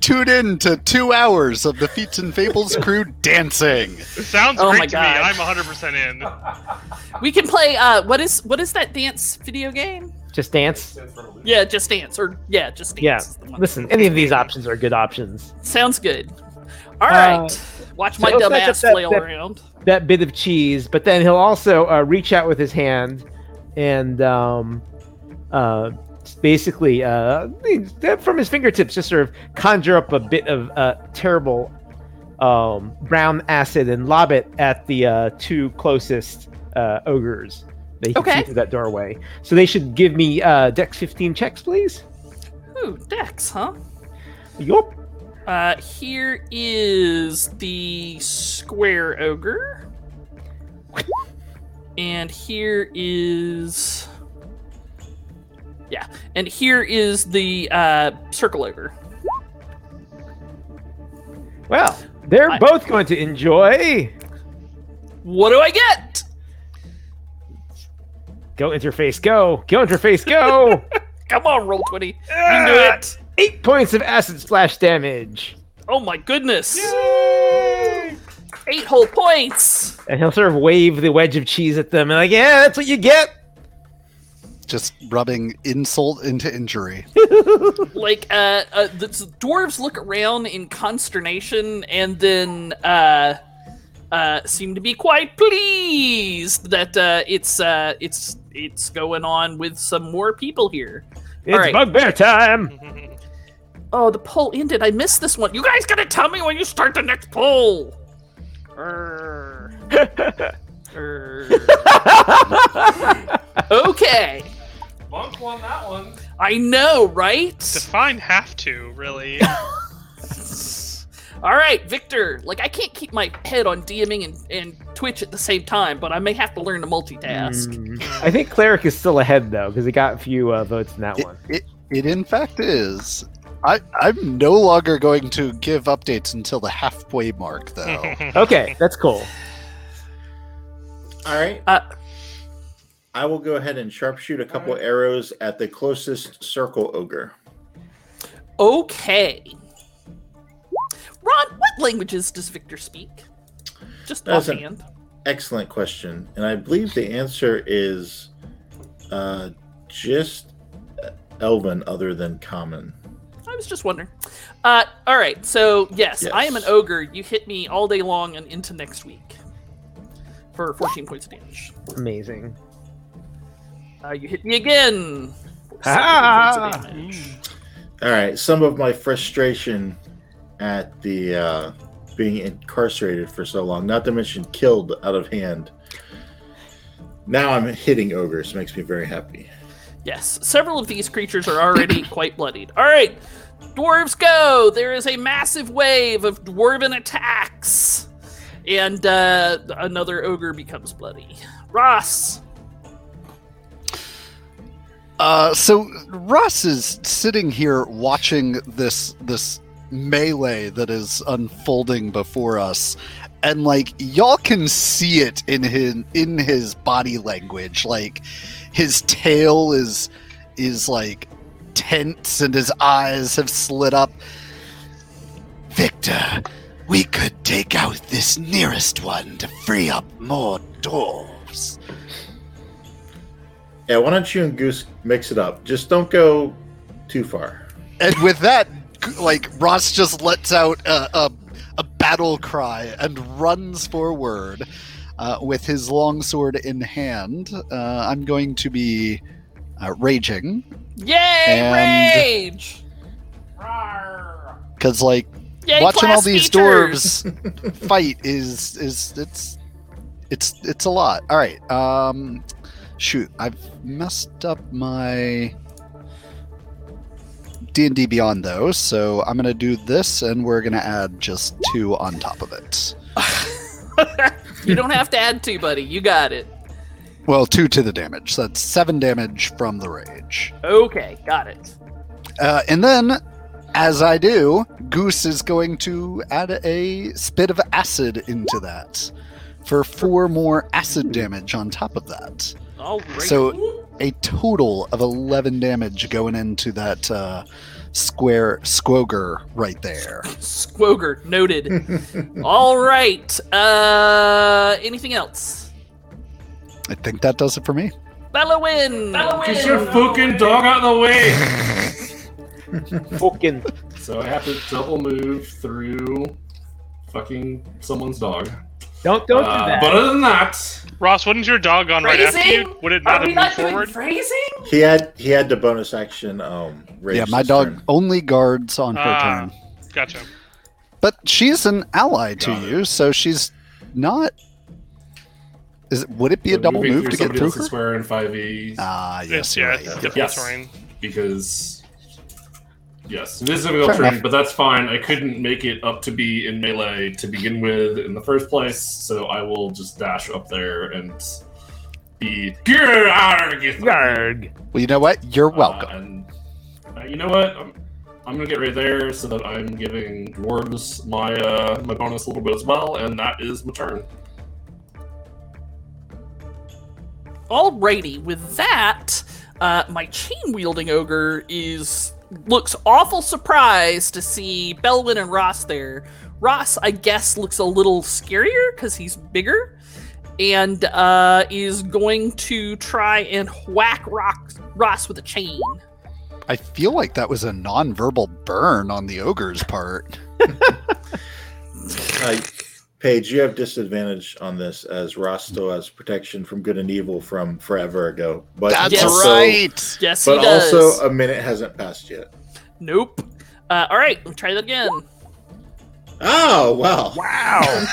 Tune in to two hours of the Feats and Fables crew dancing. Sounds Oh great my to me. I'm 100% in. We can play. Uh, what is what is that dance video game? Just dance. Yeah, just dance or yeah, just dance. Yeah. is the one. Listen, any of these options are good options. Sounds good. All right. Uh, right, watch my so dumb ass that- flail that- around. That bit of cheese, but then he'll also uh, reach out with his hand and um, uh, basically uh, from his fingertips just sort of conjure up a bit of uh, terrible um, brown acid and lob it at the uh, two closest uh, ogres that he can Okay. see through that doorway. So they should give me uh, Dex 15 checks, please. Ooh, Dex, huh? Yup. Uh, here is the square ogre, and here is yeah, and here is the uh, circle over. Well, they're both going to enjoy. What do I get? Go interface, go. Go interface, go. Come on, roll twenty. You can do it. Eight points of acid splash damage. Oh my goodness! Eight whole points. And he'll sort of wave the wedge of cheese at them and like, yeah, that's what you get. Just rubbing insult into injury. like uh, uh the dwarves look around in consternation and then uh uh seem to be quite pleased that uh it's uh it's it's going on with some more people here It's right. bugbear time. oh the poll ended i missed this one you guys gotta tell me when you start the next poll Err. Err. okay Monk won that one. i know right Define have to, really. All right, Victor. Like I can't keep my head on DMing and, and Twitch at the same time, but I may have to learn to multitask. Mm. I think cleric is still ahead though because he got a few uh, votes in that It, one. it, it in fact is. I, I'm no longer going to give updates until the halfway mark, though. Okay, that's cool. All right. Uh, I will go ahead and sharpshoot a couple arrows at the closest circle ogre. Okay. Ron, what languages does Victor speak? Just That's an- offhand. Excellent question, and I believe the answer is uh, just Elven, other than Common. I was just wondering. Uh, all right, so yes, Yes. I am an ogre. You hit me all day long and into next week for 14 points of damage. Amazing. Uh, you hit me again. Ah! points of damage. All right, some of my frustration at the uh, being incarcerated for so long, not to mention killed out of hand. Now I'm hitting ogres, makes me very happy. Yes, several of these creatures are already quite bloodied. All right, dwarves go! There is a massive wave of dwarven attacks, and uh, another ogre becomes bloody. Ross, Uh, so Ross is sitting here watching this this melee that is unfolding before us, and like y'all can see it in his in his body language. Like his tail is is like tense, and his eyes have slid up. Victor, we could take out this nearest one to free up more dwarves. Yeah, why don't you and Goose mix it up? Just don't go too far. And with that, like Ross just lets out a, a, a battle cry and runs forward uh, with his longsword in hand. Uh, I'm going to be uh, raging yay, And- rage! because, like, Yay, watching all these features! dwarves fight is is it's it's it's a lot. All right, um, shoot, I've messed up my D and D Beyond though, so I'm gonna do this, and we're gonna add just two on top of it. you don't have to add two, buddy. You got it. Well, two to the damage. So that's seven damage from the rage. Okay, got it. Uh, and then, as I do, Goose is going to add a spit of acid into that for four more acid damage on top of that. All right. So a total of 11 damage going into that uh, square squoger right there. Squoger, noted. All right. Uh, anything else? I think that does it for me. Bellowin. Get your fucking dog out of the way! Fucking so I have to double move through fucking someone's dog. Don't don't Uh, do that. But other than that, Ross, wouldn't your dog gone right after Phrasing? you? Would it not Are have moved doing forward? phrasing? He had he had the bonus action. Um, yeah, my dog turn. only guards on her Ah. turn. Gotcha. But she's an ally to Got it. you, so she's not. Is it, would it be a double moving move to get somebody through else's her? square in five e Ah, yes, It's- you're yeah, right. it's yeah. different Yes. terrain. because yes, it is a difficult Fair terrain, enough. but that's fine. I couldn't make it up to be in melee to begin with in the first place, so I will just dash up there and be get out of here. Yarg. Well, you know what? You're Uh, welcome. and uh, you know what? I'm, I'm gonna get right there so that I'm giving dwarves my uh, my bonus a little bit as well, and that is my turn. Alrighty, with that, uh, my chain wielding ogre is looks awful surprised to see Belwyn and Ross there. Ross, I guess, looks a little scarier because he's bigger, and uh, is going to try and whack Rock, Ross with a chain. I feel like that was a non-verbal burn on the ogre's part. Uh, Paige, you have disadvantage on this as Ross still has protection from good and evil from forever ago. But That's Yes. also, right. Yes, But he does. But also, a minute hasn't passed yet. nope. Uh, all right, let me try that again. Oh well. Wow.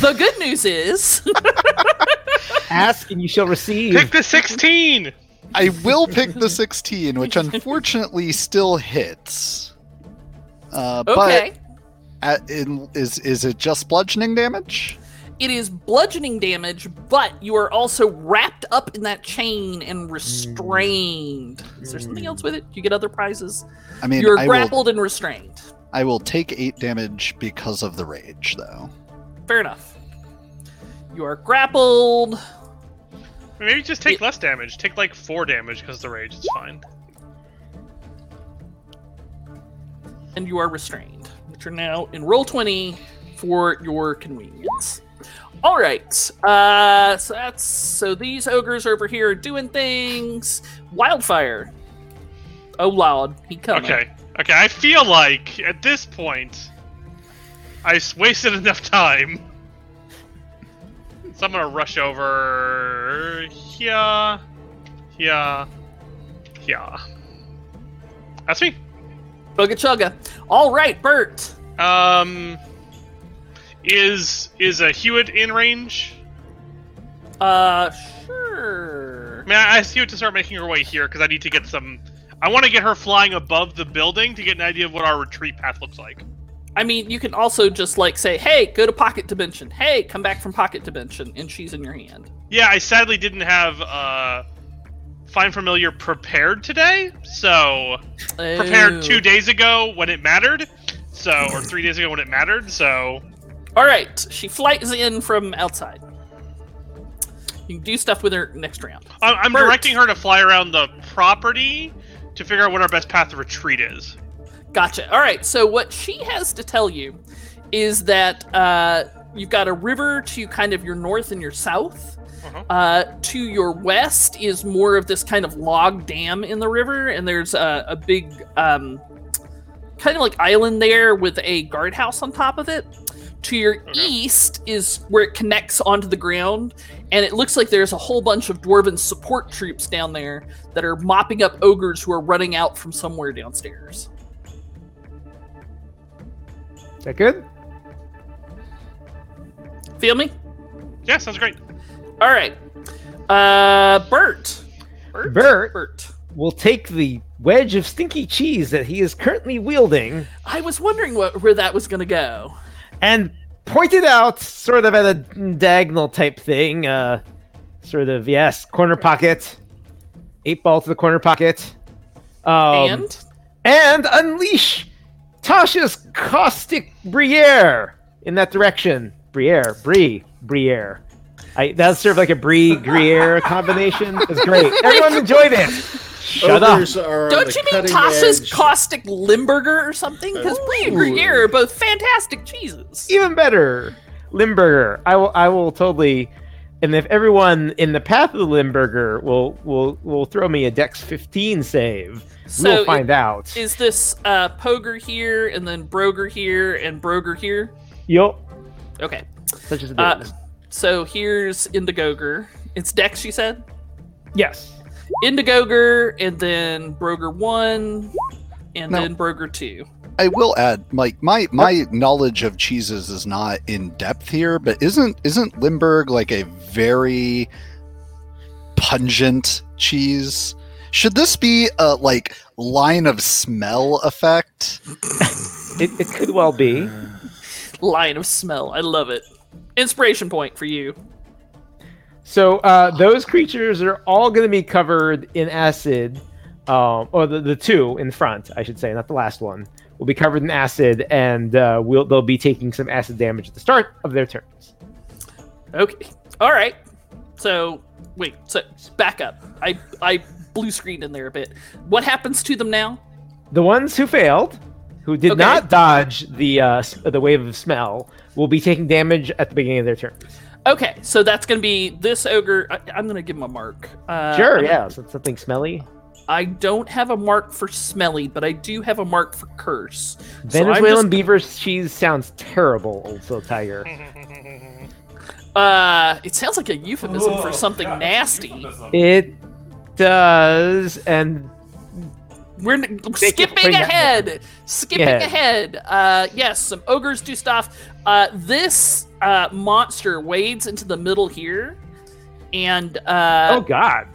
The good news is, Ask and you shall receive. Pick the 16! I will pick the 16, which unfortunately still hits. Uh, okay. But at, in, is is it just bludgeoning damage? It is bludgeoning damage, but you are also wrapped up in that chain and hmm. restrained. Is there something else with it? You get other prizes. I mean, You're I will, grappled and restrained. I will take eight damage because of the rage, though. Fair enough. You are grappled. Maybe just take less damage. Take like 4 damage because the rage is fine. and you are restrained, which are now in Roll20 for your convenience. All right. Uh, so that's so these ogres over here doing things. Wildfire. Oh lord, he coming. Okay. Okay, I feel like at this point, I wasted enough time. So I'm gonna rush over here, here, here. That's me. Bugga chugga. All right, Bert. Um, is is a Hewitt in range? Uh, sure. I mean, I asked Hewitt to start making her way here because I need to get some. I want to get her flying above the building to get an idea of what our retreat path looks like. I mean, you can also just like say, "Hey, go to pocket dimension." Hey, come back from pocket dimension, and she's in your hand. Yeah, I sadly didn't have uh, Find Familiar prepared today, so prepared Oh. two days ago when it mattered, so or three days ago when it mattered. So All right, she flies in from outside. You can do stuff with her next round. I- I'm directing her to fly around the property to figure out what our best path to retreat is. Gotcha. All right. So what she has to tell you is that uh, you've got a river to kind of your north and your south. Uh-huh. Uh, to your west is more of this kind of log dam in the river, and there's a, a big um, kind of like island there with a guardhouse on top of it. To your Okay. east is where it connects onto the ground, and it looks like there's a whole bunch of dwarven support troops down there that are mopping up ogres who are running out from somewhere downstairs. Is that good? Feel me? Yeah, sounds great. All right. Uh, Bert. Bert. Bert. Bert. We'll take the wedge of stinky cheese that he is currently wielding I was wondering what, where that was going to go. and point it out sort of at a diagonal type thing. Uh, sort of, yes, corner pocket. Eight ball to the corner pocket. Um, and and unleash Tasha's caustic Briere in that direction. Briere, Brie, Briere. I, that's sort of like a Brie Gruyere combination. It's great. Everyone enjoyed it. Shut up. ogres are on Don't you mean Tasha's edge. caustic Limburger or something? Because Brie and Gruyere are both fantastic cheeses. Even better, Limburger. I will. I will totally. And if everyone in the path of the Limburger will will will throw me a Dex 15 save, So we'll find out. Is this uh, Poger here and then Broger here and Broger here? Yup. Okay. Such as it Uh, is. So here's Indigoger. It's Dex, you said? Yes. Indigoger and then Broger 1 and No. then Broger 2. I will add, Mike, my my knowledge of cheeses is not in depth here, but isn't isn't Limburg like a very pungent cheese? Should this be a like line of smell effect? It, it could well be. Line of smell. I love it. Inspiration point for you. So uh, those creatures are all going to be covered in acid, um, or the, the two in front, I should say, not the last one, will be covered in acid, and uh, we'll, they'll be taking some acid damage at the start of their turns. Okay. All right. So, wait. So, back up. I I blue screened in there a bit. What happens to them now? The ones who failed, who did Okay. not dodge the uh, the wave of smell, will be taking damage at the beginning of their turn. Okay, so that's going to be this ogre. I, I'm going to give him a mark. Uh, sure, I'm- yeah, so something smelly. I don't have a mark for smelly, but I do have a mark for curse. So I'm Venezuelan just- beaver cheese sounds terrible, also Tiger. Uh, it sounds like a euphemism for something nasty. It does, and We're n- skipping ahead. Skipping Yeah. ahead. Uh, yes, some ogres do stuff. Uh, this uh, monster wades into the middle here, and uh, oh god,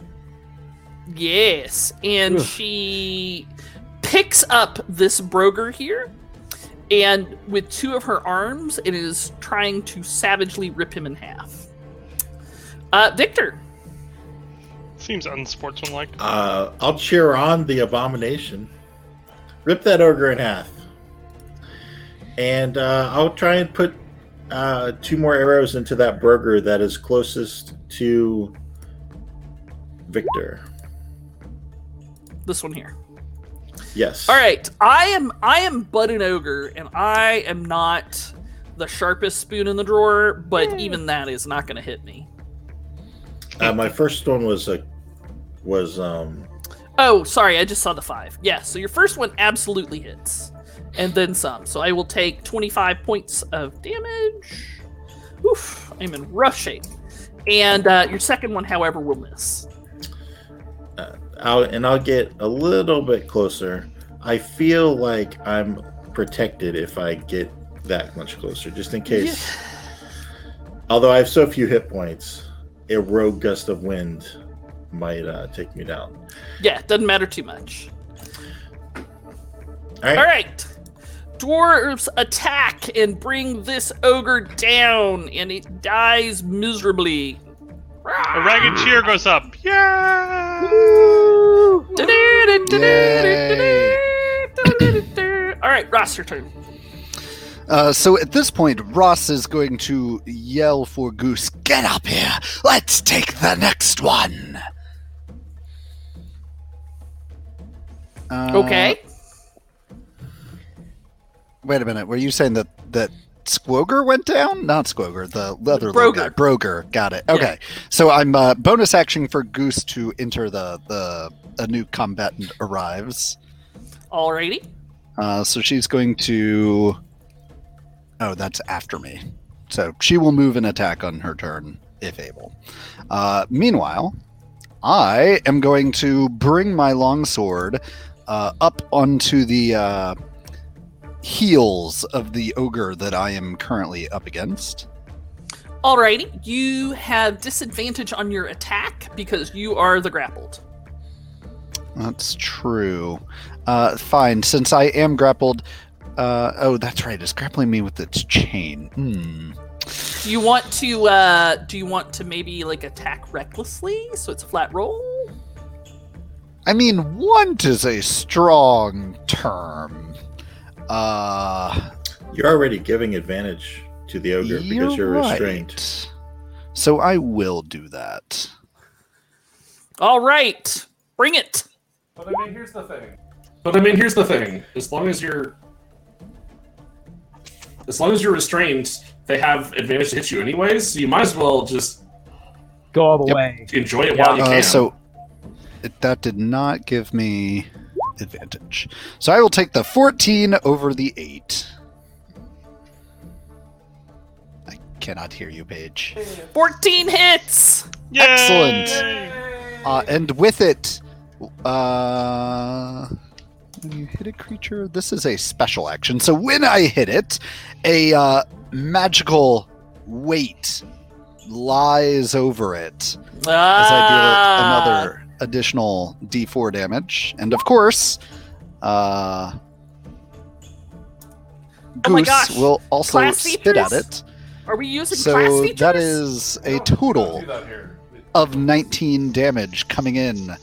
Yes, and Ugh. she picks up this broger here, and with two of her arms, it is trying to savagely rip him in half. Uh, Victor, Seems unsportsmanlike. Uh, I'll cheer on the abomination. Rip that ogre in half. And uh, I'll try and put uh, two more arrows into that burger that is closest to Victor. this one here. Yes. All right, I am I am but an ogre, and I am not the sharpest spoon in the drawer, but even that is not going to hit me. Uh, my first one was a was um Oh, sorry, I just saw the five. Yeah, so your first one absolutely hits, and then some. So I will take 25 points of damage. Oof, I'm in rough shape. And uh, your second one, however, will miss. I'll, and I'll get a little bit closer. I feel like I'm protected if I get that much closer, just in case. Although I have so few hit points, a rogue gust of wind might uh, take me down. Yeah, doesn't matter too much. All right. All right. Dwarves attack and bring this ogre down, and it dies miserably. A ragged cheer goes up. Yeah! All right, Ross, your turn. Uh, so at this point, Ross is going to yell for Goose. Get up here. Let's take the next one. Uh, Okay. Wait a minute. Were you saying that that Squoger went down? Not Squoger. The leather Broger. guy. Broger. Got it. Okay. So I'm uh, bonus action for Goose to enter the the a new combatant arrives. Alrighty. Uh, so she's going to. Oh, that's after me. So she will move and attack on her turn if able. Uh, meanwhile, I am going to bring my longsword uh, up onto the uh, heels of the ogre that I am currently up against. Alrighty. You have disadvantage on your attack because you are the grappled. That's true. Uh, fine, since I am grappled. Uh, oh, that's right. It's grappling me with its chain. Hmm. Do you want to uh do you want to maybe like attack recklessly so it's a flat roll? I mean, want is a strong term. Uh, You're already giving advantage to the ogre because you're right. restrained. So I will do that. All right. Bring it. But I mean, here's the thing. But I mean, here's the thing. As long as you're, as long as you're restrained, they have advantage to hit you anyways. So you might as well just Go all the Yep. way. enjoy it while you Uh, can. so it, that did not give me advantage. So I will take the 14 over the 8. I cannot hear you, Paige. 14 hits! Yay! Excellent. Uh, and with it, uh, when you hit a creature, this is a special action. So when I hit it, a uh, magical weight lies over it as I deal it Ah. another additional d4 damage. And of course, uh, Oh Goose gosh. will also Class spit at it. Are we using class So features? that is a total of 19 damage coming in.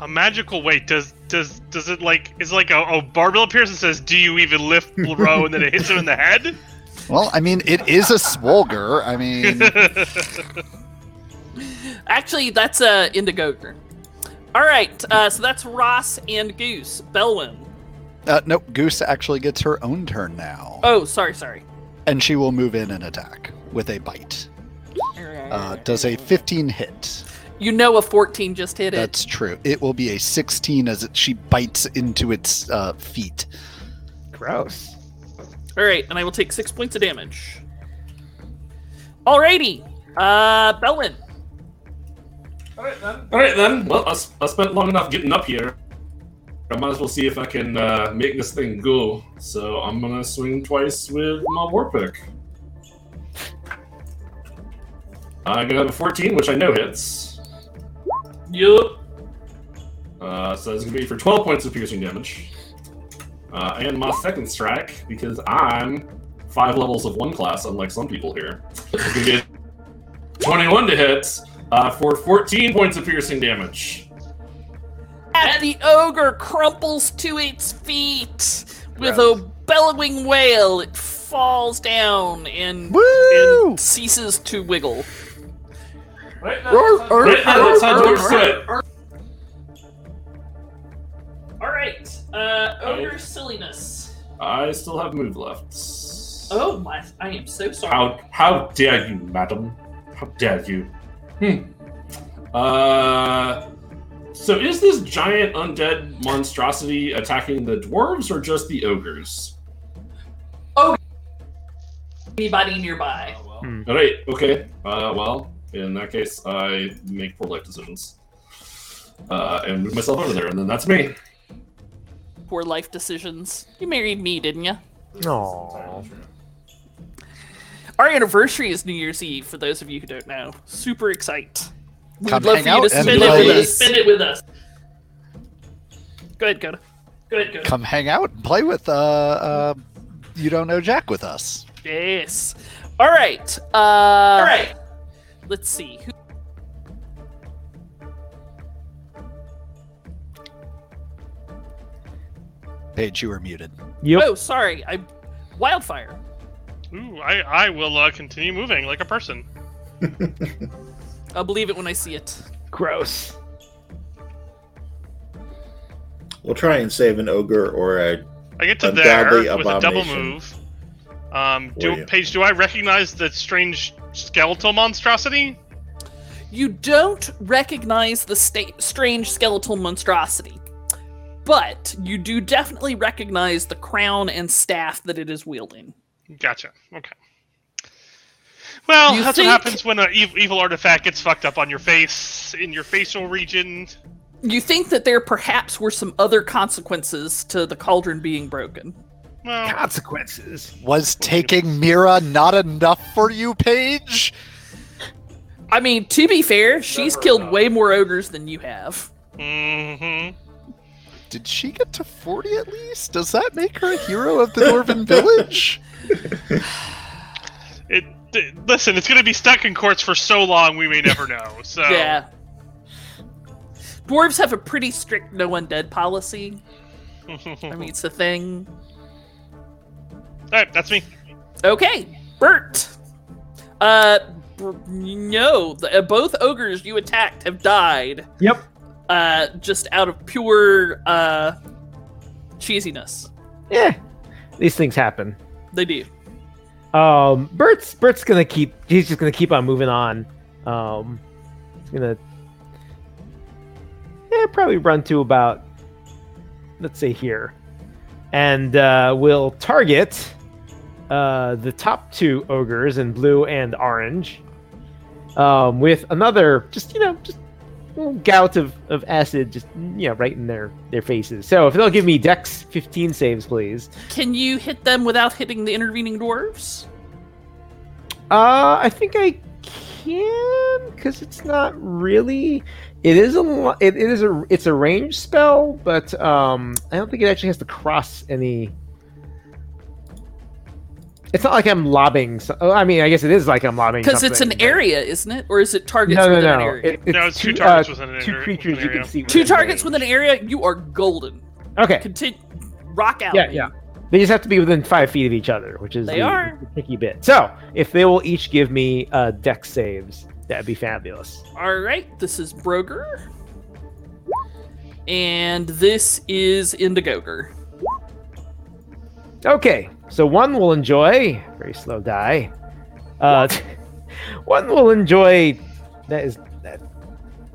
A magical weight does does does it like is it like a, a barbell appears and says, "Do you even lift row?" and then it hits him in the head. Well, I mean, it is a Swolger. I mean, Actually, that's uh, Indigogre. All right, uh, so that's Ross and Goose. Belwyn. uh, nope, Goose actually gets her own turn now. Oh, sorry, sorry. And she will move in and attack with a bite. Uh, does a 15 hit? You know a 14 just hit it. That's true. It will be a 16 as it, she bites into its uh, feet. Gross. All right, and I will take six points of damage. Alrighty, uh, Belwyn. All right then. All right then. Well, I, I spent long enough getting up here. I might as well see if I can uh, make this thing go. So I'm gonna swing twice with my war pick. I got a 14, which I know hits. Yup. Uh, so it's gonna be for 12 points of piercing damage. Uh, and my second strike, because I'm five levels of one class, unlike some people here. It's gonna be 21 to hit uh, for 14 points of piercing damage. And the ogre crumples to its feet with a bellowing wail. It falls down and, and ceases to wiggle. Right now, right now it's time to work. All right, uh, ogre silliness. I still have move left. Oh my! I am so sorry. How how dare you, madam? How dare you? Hmm. Uh. So is this giant undead monstrosity attacking the dwarves or just the ogres? Anybody nearby? All right. Okay. Uh. Well, in that case, I make poor life decisions. Uh, and move myself over there, and then that's me. Poor life decisions. You married me, didn't you? Aww. Our anniversary is New Year's Eve. For those of you who don't know, super excite. We'd Come love hang for you to and spend it with us. Spend it with us. Go ahead, Coda. Go ahead, go. Come hang out and play with uh, uh, You Don't Know Jack with us. Yes. All right. Uh, All right. Let's see. Who... Paige, you are muted. Yep. Oh, sorry. I wildfire. Ooh, I I will uh, continue moving like a person. I'll believe it when I see it. Gross. We'll try and save an ogre or a. I get to Ungodly there with a double abomination. move. Um, do you. Paige, do I recognize the strange skeletal monstrosity? You don't recognize the sta- strange skeletal monstrosity, but you do definitely recognize the crown and staff that it is wielding. Gotcha. Okay. Well, You that's think- what happens when an ev- evil artifact gets fucked up on your face, in your facial region. You think that there perhaps were some other consequences to the cauldron being broken. Well, Consequences. Was taking Mira not enough for you, Paige? I mean, to be fair, she's killed way more ogres than you have. hmm Did she get to 40 at least? Does that make her a hero of the Dwarven Village? It. th- listen, it's gonna be stuck in courts for so long we may never know. So Yeah. Dwarves have a pretty strict no undead policy. I mean, it's a thing. All right, that's me. Okay, Bert. Uh, no, the, uh, both ogres you attacked have died. Yep. Uh, just out of pure uh, cheesiness. Yeah, these things happen. They do. Um, Bert's Bert's gonna keep. He's just gonna keep on moving on. Um, he's gonna, yeah, probably run to about, let's say here, and uh, we'll target uh, the top two ogres in blue and orange, um, with another just you know just little gout of, of acid just you know right in their their faces. So if they'll give me Dex 15 saves, please. Can you hit them without hitting the intervening dwarves? Uh, I think I can because it's not really. It is a it, it is a it's a range spell, but um, I don't think it actually has to cross any. It's not like I'm lobbing. So, oh, I mean, I guess it is like I'm lobbing Because it's an but- area, isn't it? Or is it targets No, no, within an no. area? It, it's No, it's two two, targets uh, within an two area- creatures you can see. Two targets range. within an area, you are golden. Okay. Continue. Rock out. Yeah, man. yeah. They just have to be within five feet of each other, which is They the, are. the tricky bit. So, if they will each give me uh, deck saves, that'd be fabulous. All right, this is Broger. And this is Indigoger. Okay, so one will enjoy very slow die. Uh, one will enjoy that is that.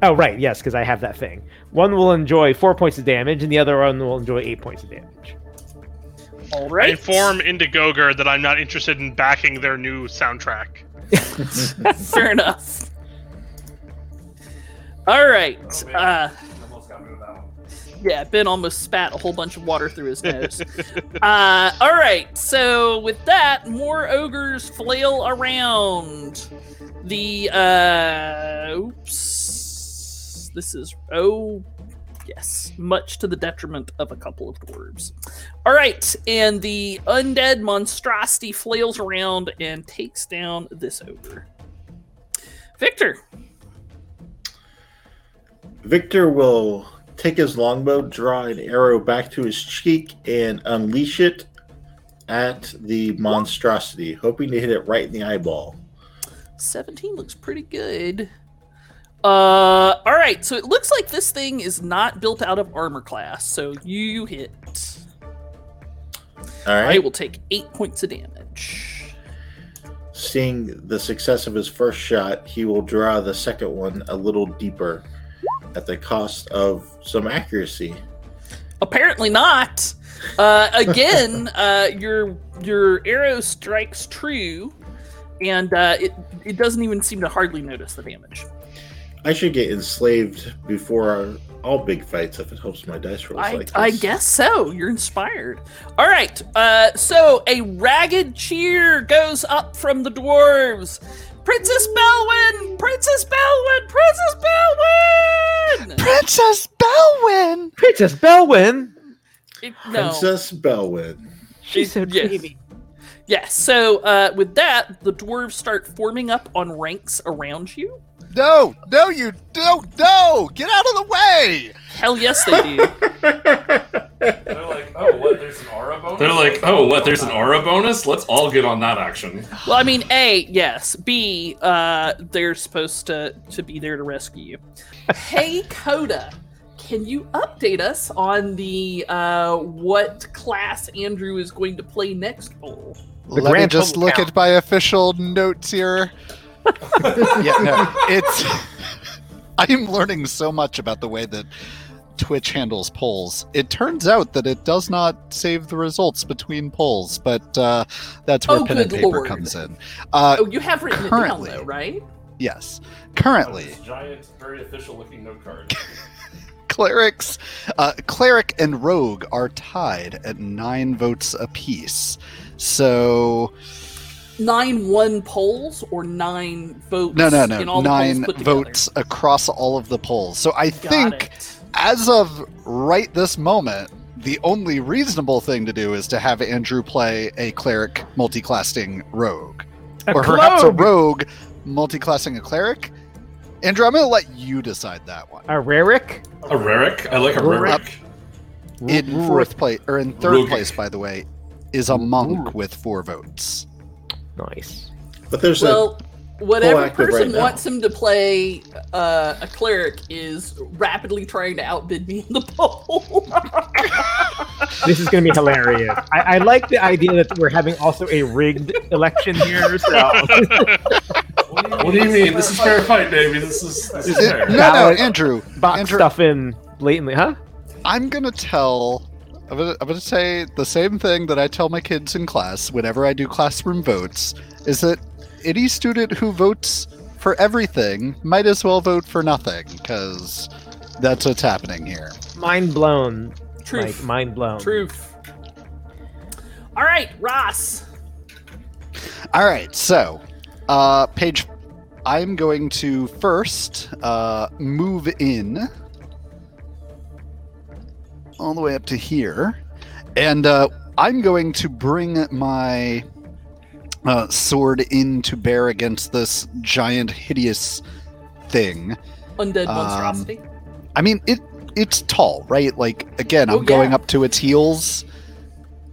Oh right, yes, because I have that thing. One will enjoy four points of damage, and the other one will enjoy eight points of damage. All right. I right. inform Indiegogo that I'm not interested in backing their new soundtrack. Fair enough. All right. Uh, yeah, Ben almost spat a whole bunch of water through his nose. uh, all right. So with that, more ogres flail around. The uh, oops. This is oh yes, much to the detriment of a couple of dwarves. All right, and the undead monstrosity flails around and takes down this ogre. Victor. Victor will take his longbow, draw an arrow back to his cheek, and unleash it at the monstrosity, hoping to hit it right in the eyeball. 17 looks pretty good. Uh, all right. So it looks like this thing is not built out of armor class. So you hit. All right. I will take eight points of damage. Seeing the success of his first shot, he will draw the second one a little deeper at the cost of some accuracy. Apparently not. Uh, again, uh, your your arrow strikes true, and uh, it it doesn't even seem to hardly notice the damage. I should get enslaved before all big fights if it helps my dice rolls I, like this. I guess so. You're inspired. All right. Uh, so a ragged cheer goes up from the dwarves. Princess Belwyn! Princess Belwyn! Princess Belwyn! Princess Belwyn! Princess Belwyn. It- no. Princess Belwyn. She's so It- yes. dreamy. Yes. So uh, with that, the dwarves start forming up on ranks around you. No, no, you don't. No, get out of the way. Hell yes, they do. They're like, oh, what? There's an aura bonus. They're like, oh, what? There's an aura bonus. Let's all get on that action. well, I mean, A, yes. B, uh, they're supposed to to be there to rescue you. hey, Coda, can you update us on the uh, what class Andrew is going to play next bowl? The Let me just look count. at my official notes here. Yeah, no, it's. I'm learning so much about the way that Twitch handles polls. It turns out that it does not save the results between polls, but uh, that's where Oh, pen and paper lord. comes in. Uh, Oh, you have written currently- it down though, right? yes, currently This giant, very official-looking note card. clerics, uh, cleric and rogue are tied at nine votes apiece. So Nine one polls or nine votes? no, no, in no, all nine votes across all of the polls. So I Got think it. as of right this moment, the only reasonable thing to do is to have Andrew play a cleric multiclassing rogue. A or perhaps a clone! rogue multiclassing a cleric. Andrew, I'm going to let you decide that one. A Raric. A Raric? I like a Raric. In fourth place, or in third Rogue. place, by the way, is a monk with four votes. Nice. But there's Well, Whatever Proactive right person wants him to play uh, a cleric is rapidly trying to outbid me in the poll. This is going to be hilarious. I, I like the idea that we're having also a rigged election here. So What do you mean? This is fair fight, baby. This is this is fair. no, no, Ballot- Andrew. box Andrew, stuff in blatantly, huh? I'm gonna tell. I'm gonna, I'm gonna say the same thing that I tell my kids in class whenever I do classroom votes. Is that any student who votes for everything might as well vote for nothing because that's what's happening here. Mind blown. Truth. Like mind blown. Truth. All right, Ross. All right, so uh, page. I'm going to first uh, move in all the way up to here, and uh, I'm going to bring my uh, sword in to bear against this giant, hideous thing. Undead Um, monstrosity. I mean, it it's tall, right? Like again, I'm Oh, going up to its heels.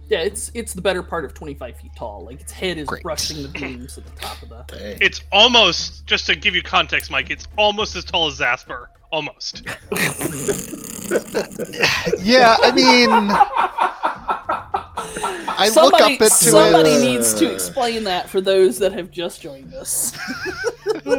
Yeah, it's it's the better part of 25 feet tall. Like its head is Great. brushing the beams at the top of the. Dang. It's almost just to give you context, Mike. It's almost as tall as Zasper. Almost. Yeah, I mean, I somebody look up into somebody it. Somebody needs to explain that for those that have just joined us.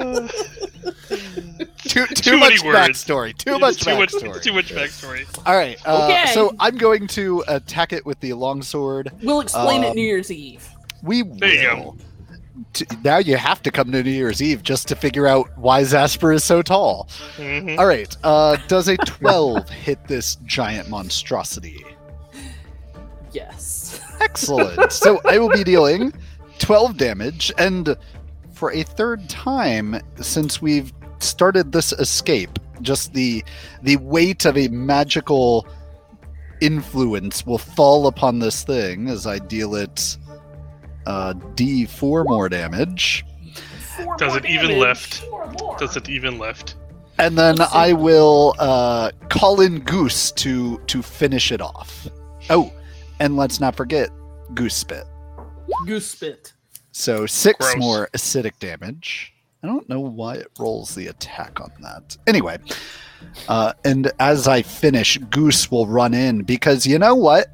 Too, too, Too much many words. backstory. Too It's much too much. backstory. Too much backstory. All right. Uh, Okay. So I'm going to attack it with the longsword. We'll explain it Um, New Year's Eve. We There you go. will. Now you have to come to New Year's Eve just to figure out why Zasper is so tall. Mhm. All right. Uh, does a 12 hit this giant monstrosity? Yes. Excellent. so I will be dealing 12 damage, and for a third time since we've started this escape, just the the weight of a magical influence will fall upon this thing as I deal it uh, D4 more damage. Four Does more it even damage. lift? Four. Does it even lift? And then I will uh, call in Goose to to finish it off. Oh, and let's not forget Goose Spit. Goose spit. So six Gross. more acidic damage. I don't know why it rolls the attack on that. Anyway, uh, and as I finish, Goose will run in because you know what?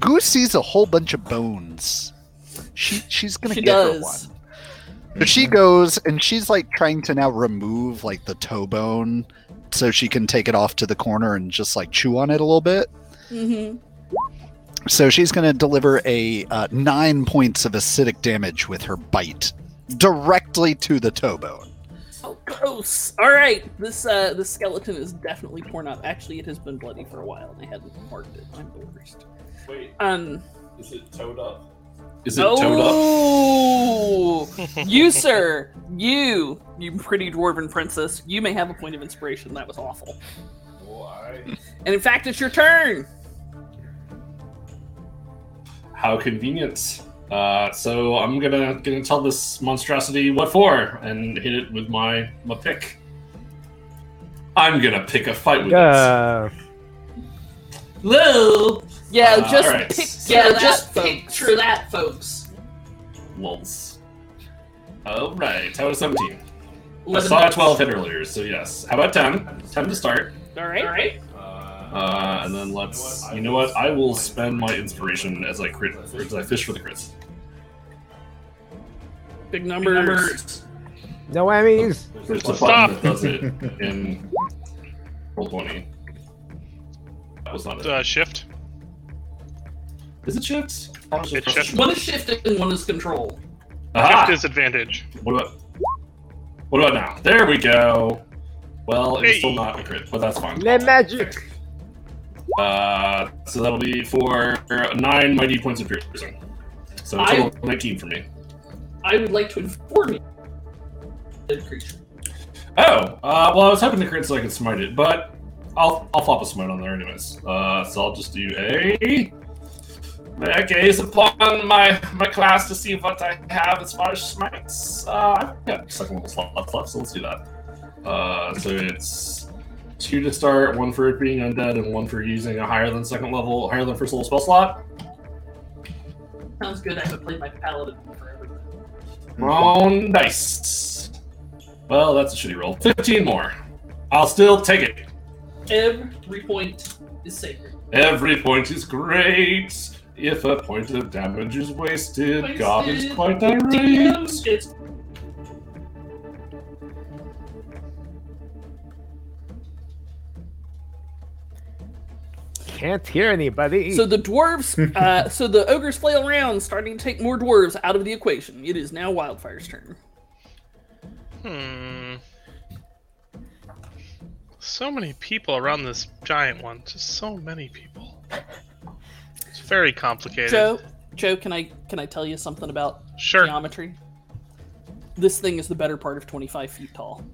Goose sees a whole bunch of bones. She she's gonna She get her one. But she goes and she's like trying to now remove like the toe bone so she can take it off to the corner and just like chew on it a little bit. Mm-hmm. So she's going to deliver a uh, nine points of acidic damage with her bite directly to the toe bone. Oh, gross. All right, this uh, this skeleton is definitely torn up. Actually, it has been bloody for a while, and I hadn't marked it. I'm the worst. Wait, Um. is it towed up? Is it towed up? Oh, you sir, you, you pretty dwarven princess, you may have a point of inspiration. That was awful. Why? And in fact, it's your turn. How convenient. Uh, so I'm gonna gonna tell this monstrosity what for and hit it with my my pick. I'm gonna pick a fight with it. Uh, Lou. Yeah, Uh, just alright. picture Yeah, that, just folks. picture that, folks. Lulz. Alright, how was 17? I saw a 12 hit earlier, so yes. How about 10? 10 to start. All right. All right. Uh, and then let's. You know what? I will spend my inspiration as I crit, as I fish for the crits. Big Big numbers. numbers. no whammies. There's a Stop. that does it in Roll20. That was not it. Uh, shift. Is it shift? It's shift. One is shift and one is control. Aha! Shift is advantage. What about? What about now? There we go. Well, it's Hey. still not a crit, but that's fine. Net magic. Uh, so that'll be for nine mighty points of piercing. So a total of 19 for me. I would like to inform you. Dead creature. Oh, uh, well, I was hoping to crit so I could smite it, but I'll I'll flop a smite on there anyways. Uh, so I'll just do a gaze upon my my class to see what I have as far as smites. Uh, I've got second level slots left, so let's do that. Uh, so it's two to start, one for it being undead, and one for using a higher than second level, higher than first level spell slot. Sounds good. I haven't played my paladin forever. Oh, nice. Well, that's a shitty roll. 15 more. I'll still take it. Every point is sacred. Every point is great. If a point of damage is wasted, God is Wasted. quite Damn, it's Can't hear anybody. So the dwarves, uh, so the ogres flail around, starting to take more dwarves out of the equation. It is now Wildfire's turn. Hmm. So many people around this giant one. Just so many people. It's very complicated. Joe, Joe, can I can I tell you something about Sure. geometry? This thing is the better part of 25 feet tall.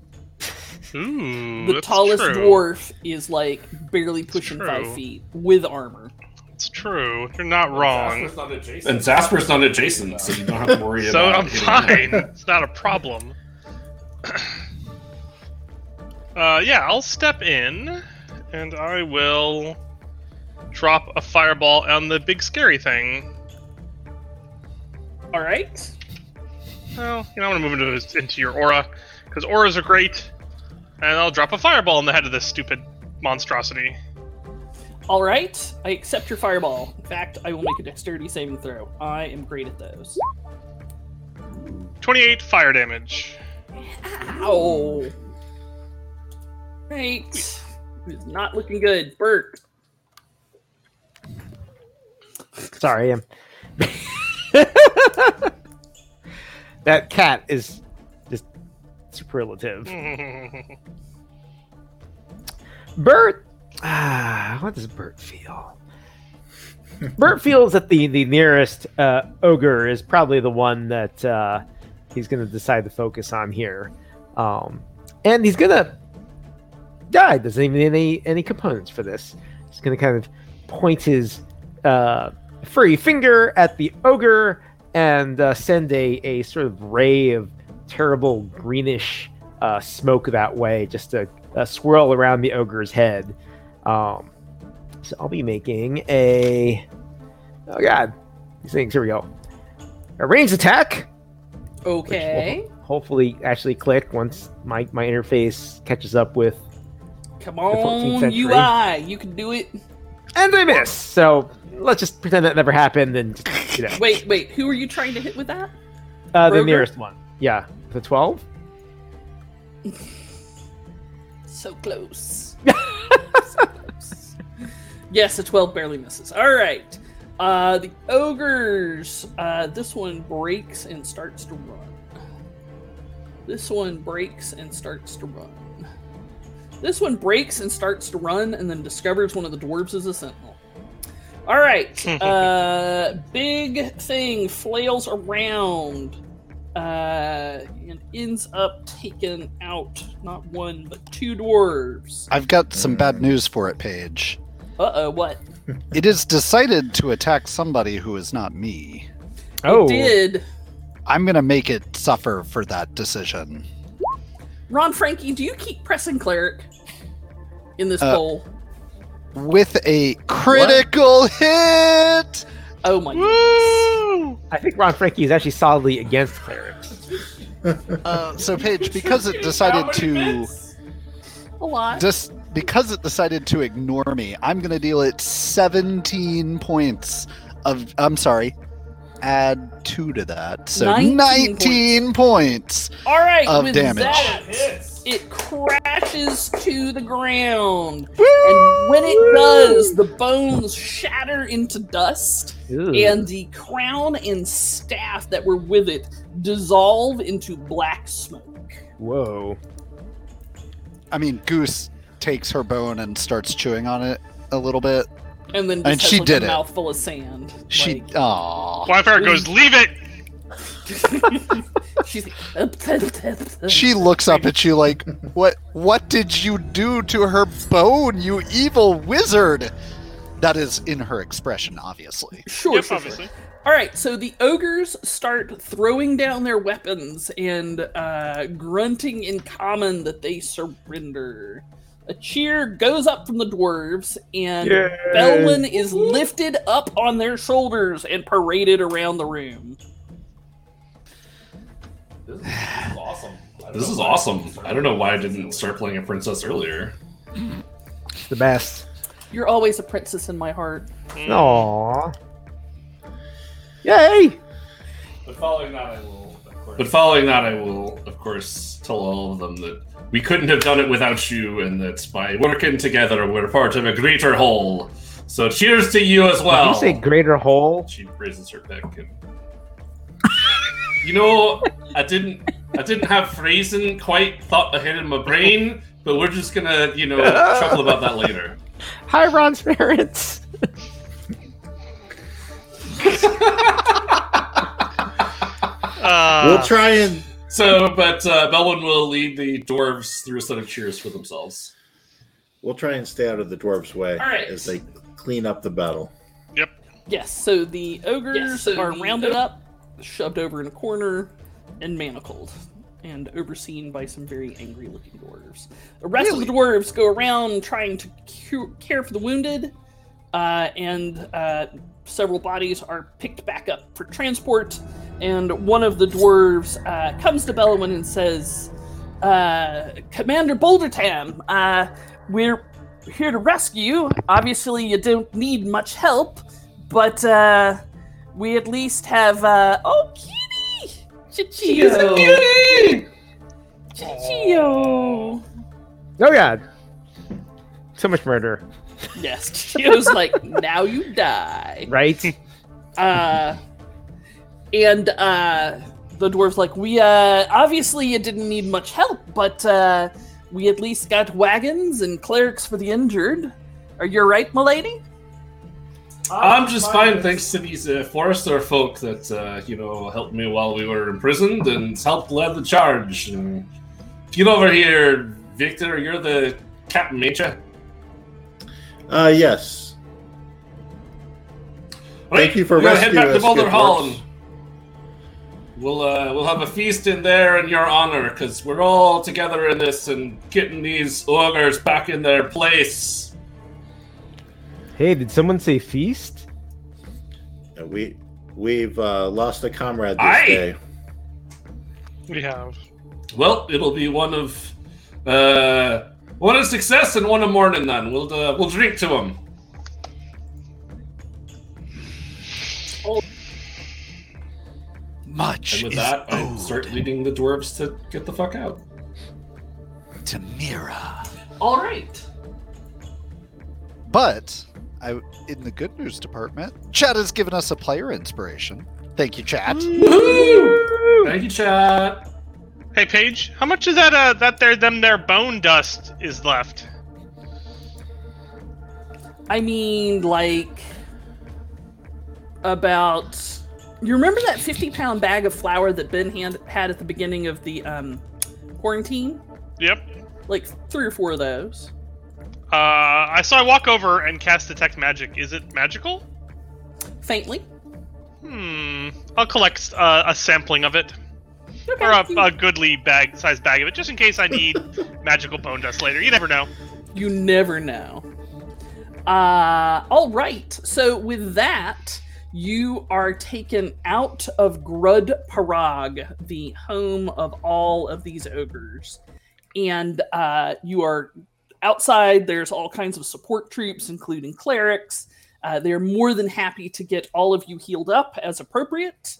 Ooh, The tallest true. dwarf is like barely pushing five feet with armor. It's true. You're not wrong. And Zasper's not adjacent, so you don't have to worry So about I'm hitting him. fine. it's not a problem. uh, yeah, I'll step in, and I will drop a fireball on the big scary thing. All right. Well, you know, I'm gonna move into into your aura because auras are great, and I'll drop a fireball in the head of this stupid monstrosity. All right. I accept your fireball. In fact, I will make a dexterity saving throw. I am great at those. 28 fire damage. Ow. Right. It's not looking good. Bert. Sorry, I'm. that cat is just superlative. Bert, ah, what does Bert feel? Bert feels that the the nearest uh, ogre is probably the one that uh, he's going to decide to focus on here, um, and he's going to. die. doesn't even need any any components for this. He's going to kind of point his uh, furry finger at the ogre and uh, send a, a sort of ray of terrible greenish uh, smoke that way, just to uh, swirl around the ogre's head. Um, so I'll be making a. Oh god, these things. Here we go. A ranged attack. Okay. hopefully, actually click once my my interface catches up with. Come 14th on. UI. You can do it. And I miss. So let's just pretend that never happened and you know, Wait, wait. Who are you trying to hit with that? uh, the nearest one. Yeah, the twelve. So close. so close. Yes, a 12 barely misses. All right. Uh, the ogres. Uh, this one breaks and starts to run. This one breaks and starts to run. This one breaks and starts to run and then discovers one of the dwarves is a sentinel. All right. uh, big thing flails around uh, and ends up taking out not one but two dwarves. I've got some bad news for it, Paige. Uh oh, what? It is decided to attack somebody who is not me. Oh, Did I'm gonna make it suffer for that decision. Ron Frankie? Do you keep pressing cleric in this Uh, poll? With a critical hit! Oh my goodness! I think Ron Frankie is actually solidly against clerics. Uh, so Paige, because it decided to A lot. just because it decided to ignore me, I'm gonna deal it 17 points of I'm sorry, add two to that. So 19 19, points. All right, of with damage. that, it crashes to the ground, and when it does, the bones shatter into dust, Ew. and the crown and staff that were with it dissolve into black smoke. Whoa. I mean, Goose takes her bone and starts chewing on it a little bit. And then just And has she like did a it. mouthful of sand. She, Like, aw. Wildfire goes, leave it! she's like, She looks up at you like, "What? What did you do to her bone, you evil wizard?" That is in her expression, obviously. Sure, Yep, sure, sure. obviously. All right, so the ogres start throwing down their weapons and uh, grunting in common that they surrender. A cheer goes up from the dwarves, and Yay. Belwyn is lifted up on their shoulders and paraded around the room. This is awesome. This is awesome. I don't know why I didn't start playing a princess earlier. It's the best. You're always a princess in my heart. Mm. Aww. Yay! But following that, I will. But following that, I will, of course, tell all of them that we couldn't have done it without you, and that by working together, we're part of a greater whole. So, cheers to you as well. Did you say greater whole? She raises her pick. And... you know, I didn't, I didn't have phrasing quite thought ahead in my brain, but we're just gonna, you know, chuckle about that later. Hi, Ron's parents. Uh, we'll try and So, but uh, Belwyn will lead the dwarves through a set of cheers for themselves. we'll try and stay out of the dwarves' way All right. as they clean up the battle. Yep. Yes, so the ogres Yes, so are the rounded og- up, shoved over in a corner, and manacled, and overseen by some very angry looking dwarves. The rest of the dwarves go around trying to cu- care for the wounded, uh, and uh, several bodies are picked back up for transport. And one of the dwarves uh, comes to Belwyn and says, uh, Commander Bouldertam, uh, we're here to rescue you. Obviously, you don't need much help, but uh, we at least have. Uh, oh, kitty! Chichio! Chichio! Oh god. So much murder, Yes, she was like, now you die. right? Uh, and uh, the dwarf's like, we uh, obviously you didn't need much help, but uh, we at least got wagons and clerics for the injured. Are you right, milady? I'm just fine, thanks to these uh, Forester folk that uh, you know helped me while we were imprisoned and helped lead the charge. And get over here, Victor. You're the captain, major. Uh, yes. Thank you for we gotta head rescuing back to us, Boulder good Hall. dwarfs. And we'll uh, we'll have a feast in there in your honor because we're all together in this and getting these ogres back in their place. Hey, did someone say feast? Uh, We we've uh, lost a comrade this Aye. day. we have. Well, it'll be one of uh, one of success and one of mourning. Then we'll uh, we'll drink to him. Much And with is that, I owed start leading the dwarves to get the fuck out. Tamira. All right. But I, in the good news department, Chad has given us a player inspiration. Thank you, Chad. Woohoo! Thank you, chat. Hey, Paige, how much is that? Uh, that there, them, their bone dust is left. I mean, like about. You remember that fifty-pound bag of flour that Ben hand, had at the beginning of the um, quarantine? Yep. Like three or four of those. Uh, I saw I walk over and cast detect magic. Is it magical? Faintly. Hmm. I'll collect uh, a sampling of it, Okay. or a, a goodly bag, sized bag of it, just in case I need magical bone dust later. You never know. You never know. Uh, all right. So with that, you are taken out of Grud Parag, the home of all of these ogres, and uh, you are outside. There's all kinds of support troops, including clerics. Uh, they're more than happy to get all of you healed up as appropriate.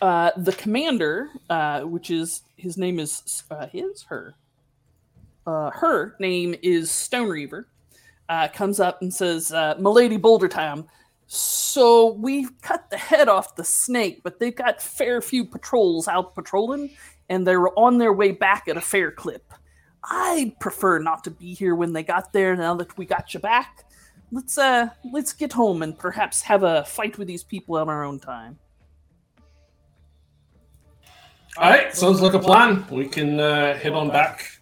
Uh, the commander, uh, which is his name is uh, his her uh, her name is Stone Reaver, uh, comes up and says, Milady Boulder Time. So we've cut the head off the snake, but they've got fair few patrols out patrolling, and they're on their way back at a fair clip. I'd prefer not to be here when they got there. Now that we got you back, let's uh let's get home and perhaps have a fight with these people on our own time. All right, sounds like a plan. We can uh, head on back,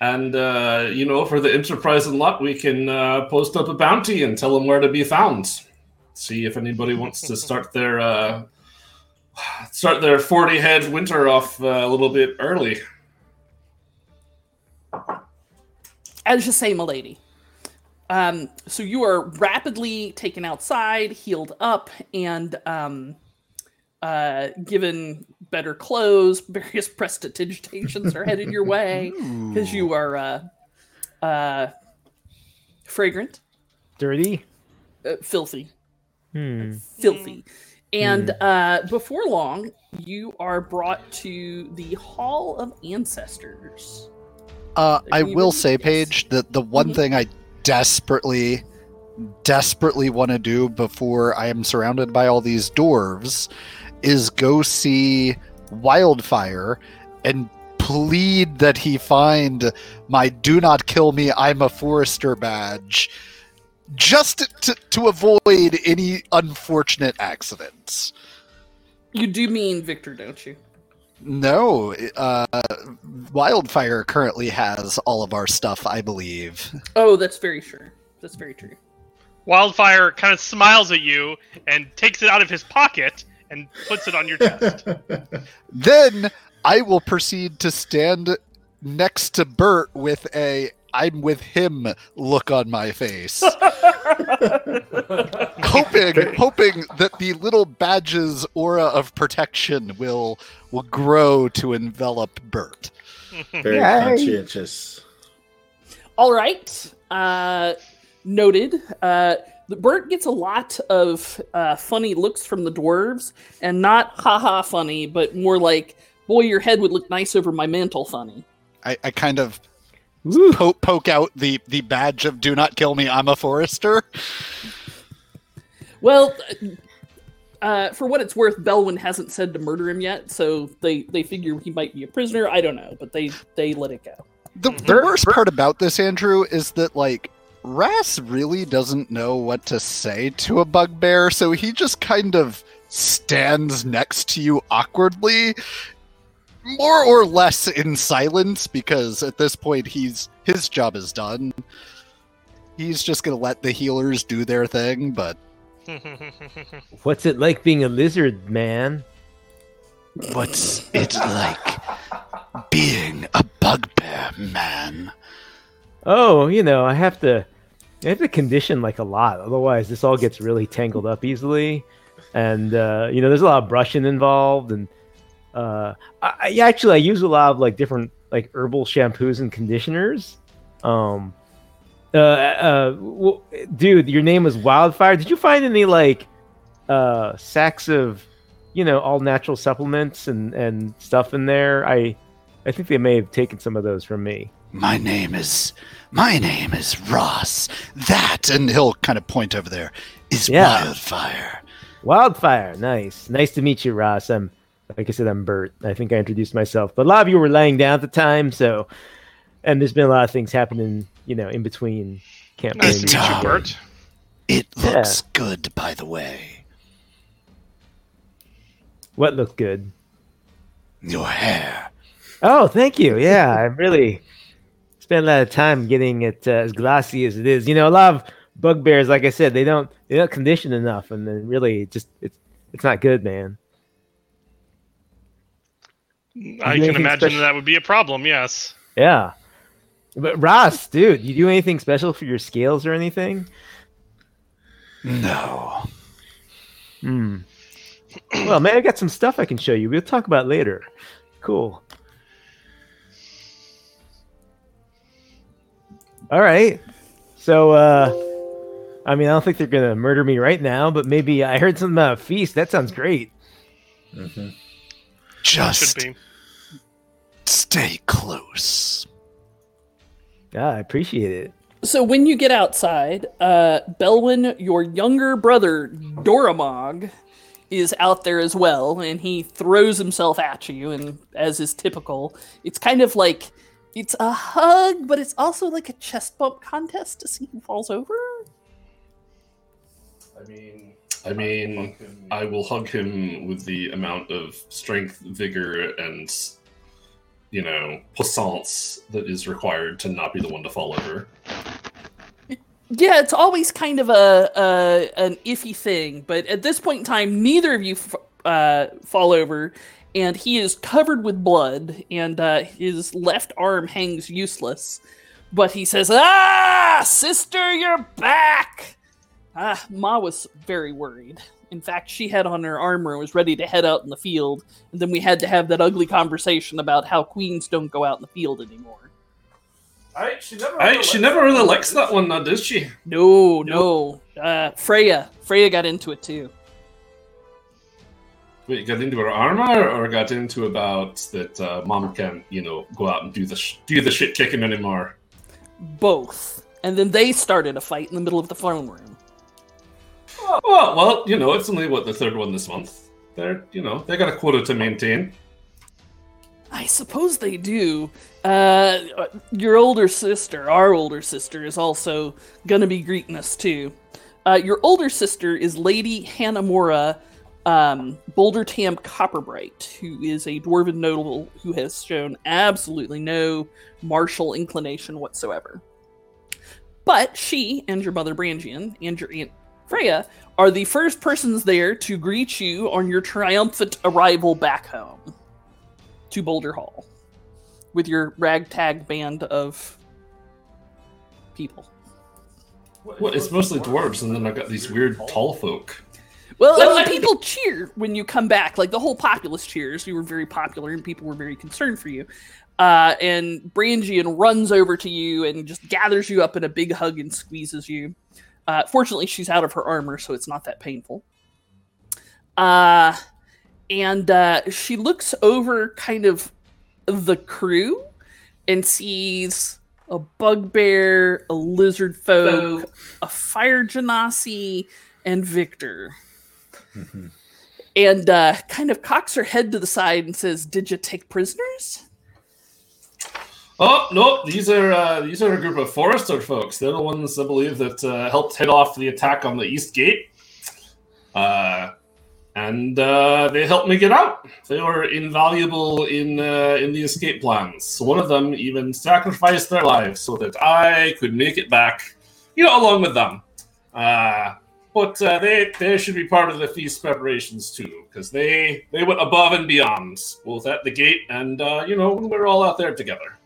and uh, you know, for the enterprise and lot, we can uh, post up a bounty and tell them where to be found. See if anybody wants to start their uh, start their forty head winter off uh, a little bit early. As you say, milady. Um, so you are rapidly taken outside, healed up, and um, uh, given better clothes. Various prestidigitations are headed your way because you are uh, uh, fragrant, Dirty. uh, filthy, Hmm. filthy. And uh, before long, you are brought to the Hall of Ancestors. Uh, I will say, yes. Paige, that the one Mhm. thing I desperately, desperately want to do before I am surrounded by all these dwarves is go see Wildfire and plead that he find my "Do not kill me, I'm a Forester" badge, just to, to avoid any unfortunate accidents. You do mean Victor, don't you? No, uh, Wildfire currently has all of our stuff, I believe. Oh, that's very sure. That's very true. Wildfire kind of smiles at you and takes it out of his pocket and puts it on your chest. Then I will proceed to stand next to Bert with a I'm with him look on my face. hoping hoping that the little badge's aura of protection will will grow to envelop Bert. Very Yay. conscientious. All right. Uh, noted. Uh, the Bert gets a lot of uh, funny looks from the dwarves, and not haha funny, but more like, boy, your head would look nice over my mantle funny. I, I kind of Woo. po- poke out the, the badge of do not kill me, I'm a forester. Well, uh, for what it's worth, Belwyn hasn't said to murder him yet, so they, they figure he might be a prisoner. I don't know, but they, they let it go. The, the Bert- worst Bert- part about this, Andrew, is that like Ross really doesn't know what to say to a bugbear, so he just kind of stands next to you awkwardly, more or less in silence, because at this point he's his job is done. He's just gonna let the healers do their thing, but What's it like being a lizard man? What's it like being a bugbear man? Oh, you know, I have to I have to condition like a lot, otherwise this all gets really tangled up easily. And uh, you know, there's a lot of brushing involved and uh I, I actually I use a lot of like different like herbal shampoos and conditioners. Um uh, uh dude, your name was Wildfire. Did you find any like uh sacks of you know, all natural supplements and and stuff in there? I I think they may have taken some of those from me. My name is my name is Ross. that and he'll kind of point over there. Is Yeah. wildfire. Wildfire, nice, nice to meet you, Ross. I'm, like I said, I'm Bert. I think I introduced myself, but a lot of you were laying down at the time, so, and there's been a lot of things happening, you know, in between campaigns. nice to meet you, Bert. It Yeah. looks good, by the way. What looked good? Your hair. Oh, thank you. Yeah, I'm really spent a lot of time getting it uh, as glossy as it is. You know, a lot of bugbears, like I said, they don't they don't condition enough, and then really it just it's it's not good, man. I can imagine special? that would be a problem. Yes. Yeah. But Ross, dude, you do anything special for your scales or anything? No. Hmm. Well, man, I got some stuff I can show you. We'll talk about it later. Cool. All right. So, uh, I mean, I don't think they're gonna murder me right now, but maybe I heard something about a feast. That sounds great. Mhm. Just be. stay close. Yeah, I appreciate it. So when you get outside, uh, Belwyn, your younger brother Doramog, is out there as well, and he throws himself at you. And as is typical, it's kind of like it's a hug, but it's also like a chest bump contest to see who falls over. I mean, I mean, I will hug him with the amount of strength, vigor, and you know, puissance that is required to not be the one to fall over. Yeah, it's always kind of a, a an iffy thing, but at this point in time, neither of you f- uh, fall over, and he is covered with blood, and uh, his left arm hangs useless. but he says, "Ah, sister, you're back." Ah, Ma was very worried. In fact, she had on her armor and was ready to head out in the field, and then we had to have that ugly conversation about how queens don't go out in the field anymore. I, she never, I, she never really likes that one, now, does she? No, no. Uh, Freya, Freya got into it too. Wait, got into her armor, or got into about that uh, mom can, you know, go out and do the sh- do the shit kicking anymore? Both, and then they started a fight in the middle of the throne room. Oh, well, well, you know, it's only what the third one this month. They're, you know, they got a quota to maintain. I suppose they do. Uh, your older sister, our older sister, is also gonna be greeting us too. Uh, your older sister is Lady Hannah Hanamura um, Boulder Tam Copperbright, who is a dwarven noble who has shown absolutely no martial inclination whatsoever. But she and your mother Brangian and your aunt Freya are the first persons there to greet you on your triumphant arrival back home to Boulder Hall with your ragtag band of people. Well, it's mostly dwarves, and then I've got these weird tall folk. Well, I mean, people cheer when you come back. Like the whole populace cheers. You were very popular, and people were very concerned for you. Uh, and Brangian runs over to you and just gathers you up in a big hug and squeezes you. Uh, fortunately, she's out of her armor, so it's not that painful. Uh, and uh, she looks over kind of the crew and sees a bugbear, a lizard folk, a fire genasi, and Victor. Mm-hmm. And uh, kind of cocks her head to the side and says, "Did you take prisoners?" Oh no, these are uh, these are a group of Forester folks. They're the ones I believe that uh, helped head off the attack on the East Gate, uh, and uh, they helped me get out. They were invaluable in uh, in the escape plans. One of them even sacrificed their lives so that I could make it back, you know, along with them. But uh, they they should be part of the feast preparations too, because they they went above and beyond, both at the gate and uh, you know when we're all out there together.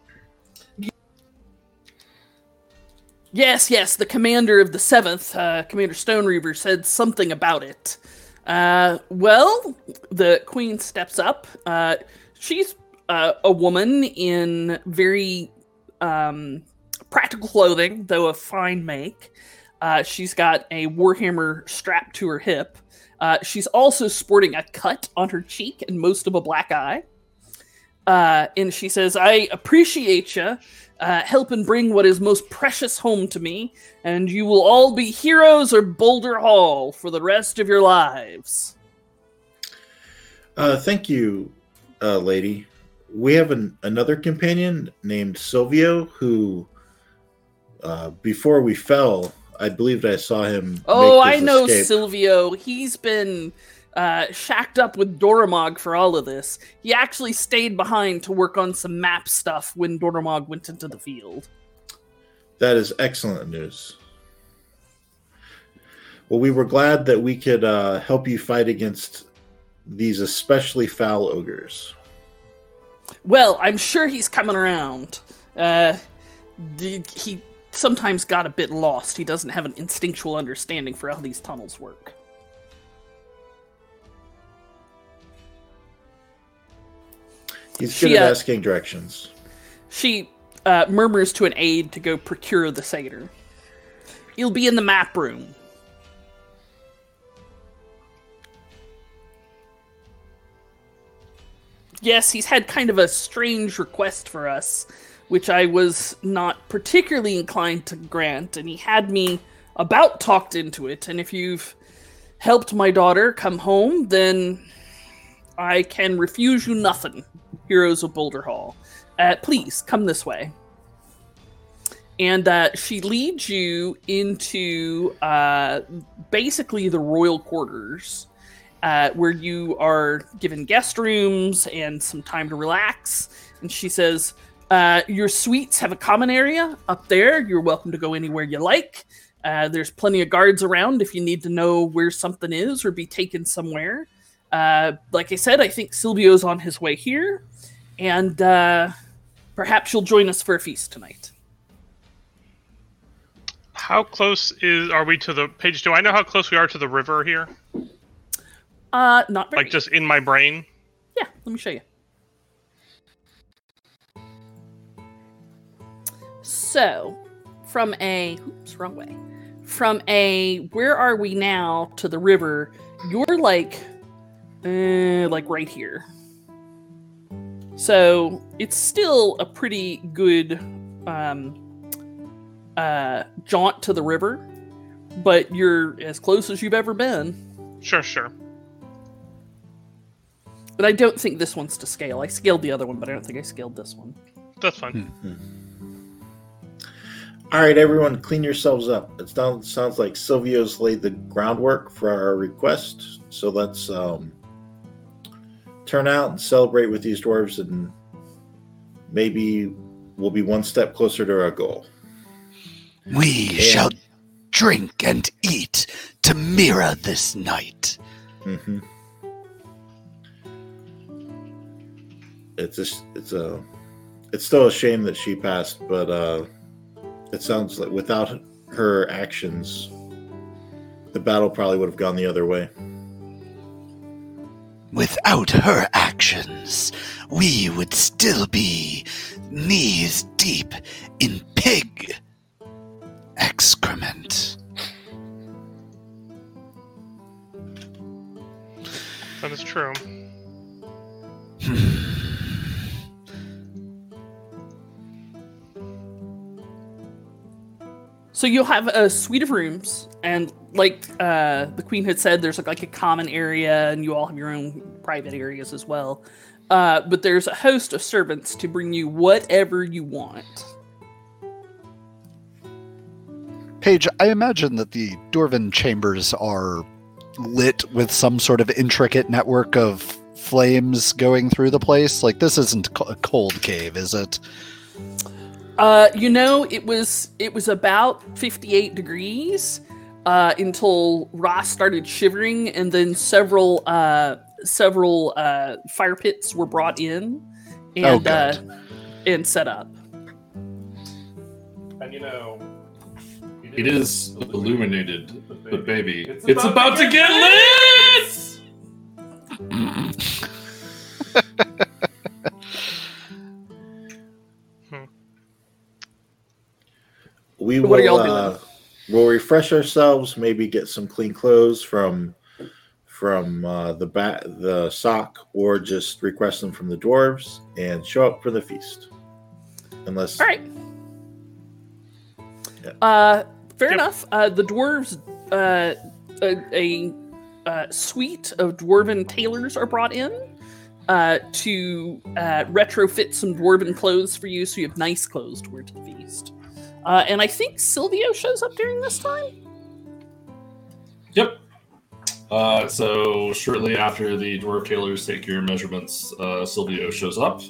Yes, yes, the commander of the 7th, uh, Commander Stone Reaver, said something about it. Uh, well, the queen steps up. Uh, she's uh, a woman in very um, practical clothing, though of fine make. Uh, she's got a warhammer strapped to her hip. Uh, she's also sporting a cut on her cheek and most of a black eye. Uh, and she says, I appreciate you uh, helping bring what is most precious home to me, and you will all be heroes of Boulder Hall for the rest of your lives. Uh, thank you, uh, lady. We have an, another companion named Silvio who, before we fell, I believed I saw him. Oh, I know escape. Silvio. He's been uh, shacked up with Doramog for all of this. He actually stayed behind to work on some map stuff when Doramog went into the field. That is excellent news. Well, we were glad that we could uh, help you fight against these especially foul ogres. Well, I'm sure he's coming around. Uh, he sometimes got a bit lost. He doesn't have an instinctual understanding for how these tunnels work. He's good she, at uh, asking directions. She uh, murmurs to an aide to go procure the satyr. He'll be in the map room. Yes, he's had kind of a strange request for us, which I was not particularly inclined to grant, and he had me about talked into it. And if you've helped my daughter come home, then I can refuse you nothing. Heroes of Boulder Hall. Uh, please come this way. And uh, she leads you into uh, basically the royal quarters, uh, where you are given guest rooms and some time to relax. And she says, uh, Your suites have a common area up there. You're welcome to go anywhere you like. Uh, there's plenty of guards around if you need to know where something is or be taken somewhere. Uh, like I said, I think Silvio's on his way here, and uh, perhaps you'll join us for a feast tonight. How close is are we to the page? Do I know how close we are to the river here? Uh, not very. Like just in my brain. Yeah, let me show you. So, from a oops, wrong way. From a where are we now to the river? You're like, uh, like right here. So it's still a pretty good um, uh, jaunt to the river, but you're as close as you've ever been. Sure, sure. But I don't think this one's to scale. I scaled the other one, but I don't think I scaled this one. That's fine. All right, everyone, clean yourselves up. It sounds sounds like Silvio's laid the groundwork for our request. So let's um, turn out and celebrate with these dwarves, and maybe we'll be one step closer to our goal. We shall drink and eat to Mira this night. hmm It's just it's a it's still a shame that she passed, but uh, it sounds like without her actions, the battle probably would have gone the other way. Without her actions, we would still be knees deep in pig excrement. That is true. Hmm. So you'll have a suite of rooms, and like uh, the queen had said, there's like, a common area, and you all have your own private areas as well. Uh, but there's a host of servants to bring you whatever you want. Paige, I imagine that the Dwarven chambers are lit with some sort of intricate network of flames going through the place. Like this isn't a cold cave, is it? Uh, you know, it was it was about 58 degrees uh, until Ross started shivering, and then several uh, several uh, fire pits were brought in and Oh, uh, and set up. And you know, it is illuminated, but baby, it's, about, to get lit! We What will are y'all uh, we'll refresh ourselves, maybe get some clean clothes from from uh, the bat the sock, or just request them from the dwarves and show up for the feast. Unless All right. Yeah. Uh, fair Yep. enough. Uh, the dwarves, uh, a, a, uh suite of dwarven tailors are brought in uh, to uh, retrofit some dwarven clothes for you, so you have nice clothes to wear to the feast. Uh, and I think Silvio shows up during this time. Yep. Uh, so shortly after the dwarf tailors take your measurements, uh, Silvio shows up.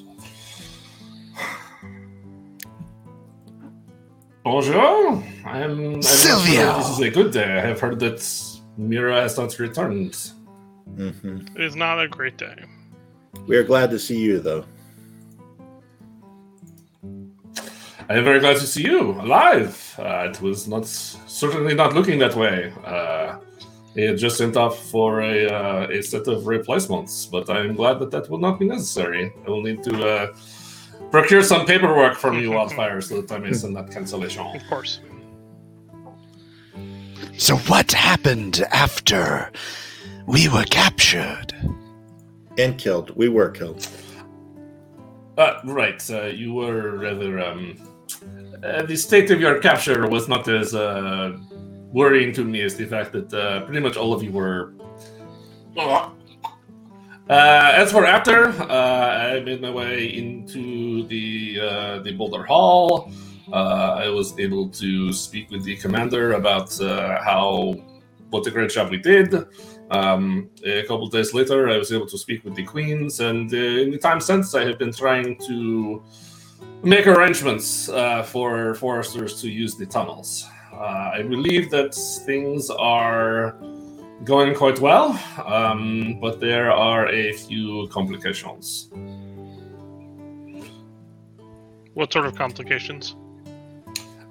Bonjour. I'm, I'm Silvio. This is a good day. I have heard that Mira has not returned. Mhm. It is not a great day. we are glad to see you, though. I am very glad to see you alive. Uh, it was not certainly not looking that way. Uh, he had just sent off for a uh, a set of replacements, but I am glad that that will not be necessary. I will need to uh, procure some paperwork from you, Wildfire, so that I may send that cancellation. Of course. So, what happened after we were captured? And killed. We were killed. Uh, right, uh, you were rather. Um, uh, the state of your capture was not as uh, worrying to me as the fact that uh, pretty much all of you were. Uh, as for after, uh, I made my way into the uh, the Boulder Hall. I was able to speak with the commander about how what a great job we did. Um, a couple days later, I was able to speak with the queens, and in the time since, I have been trying to make arrangements uh, for foresters to use the tunnels. Uh, I believe that things are going quite well, um, but there are a few complications. What sort of complications?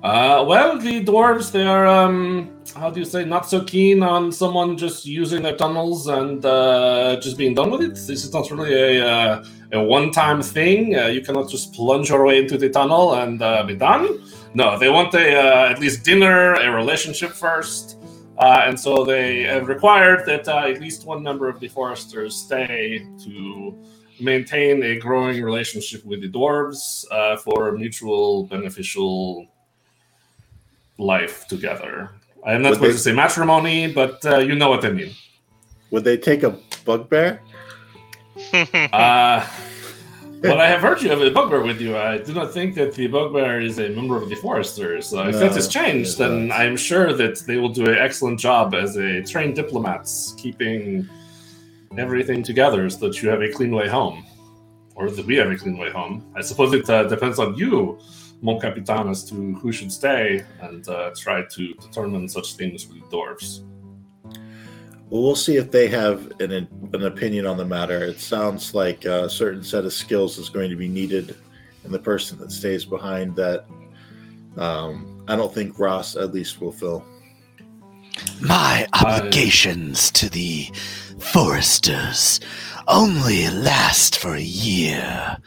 Uh, well, the dwarves, they are, um, how do you say, not so keen on someone just using their tunnels and uh, just being done with it. This is not really a, uh, a one time thing. Uh, you cannot just plunge your way into the tunnel and uh, be done. No, they want a, uh, at least dinner, a relationship first. And so they have required that at least one member of the foresters stay to maintain a growing relationship with the dwarves for mutual beneficial life together. I am not Would supposed they- to say matrimony, but uh, you know what I mean. Would they take a bugbear? Uh, but I have heard you have a bugbear with you. I do not think that the bugbear is a member of the foresters. Uh, if that has changed, then not. I am sure that they will do an excellent job as a trained diplomats, keeping everything together so that you have a clean way home, or that we have a clean way home. I suppose it uh, depends on you, Mon Capitan, as to who should stay and uh, try to determine such things with the dwarves. Well, we'll see if they have an, an opinion on the matter. It sounds like a certain set of skills is going to be needed in the person that stays behind that um, I don't think Ross at least will fill. My I- obligations to the foresters only last for a year.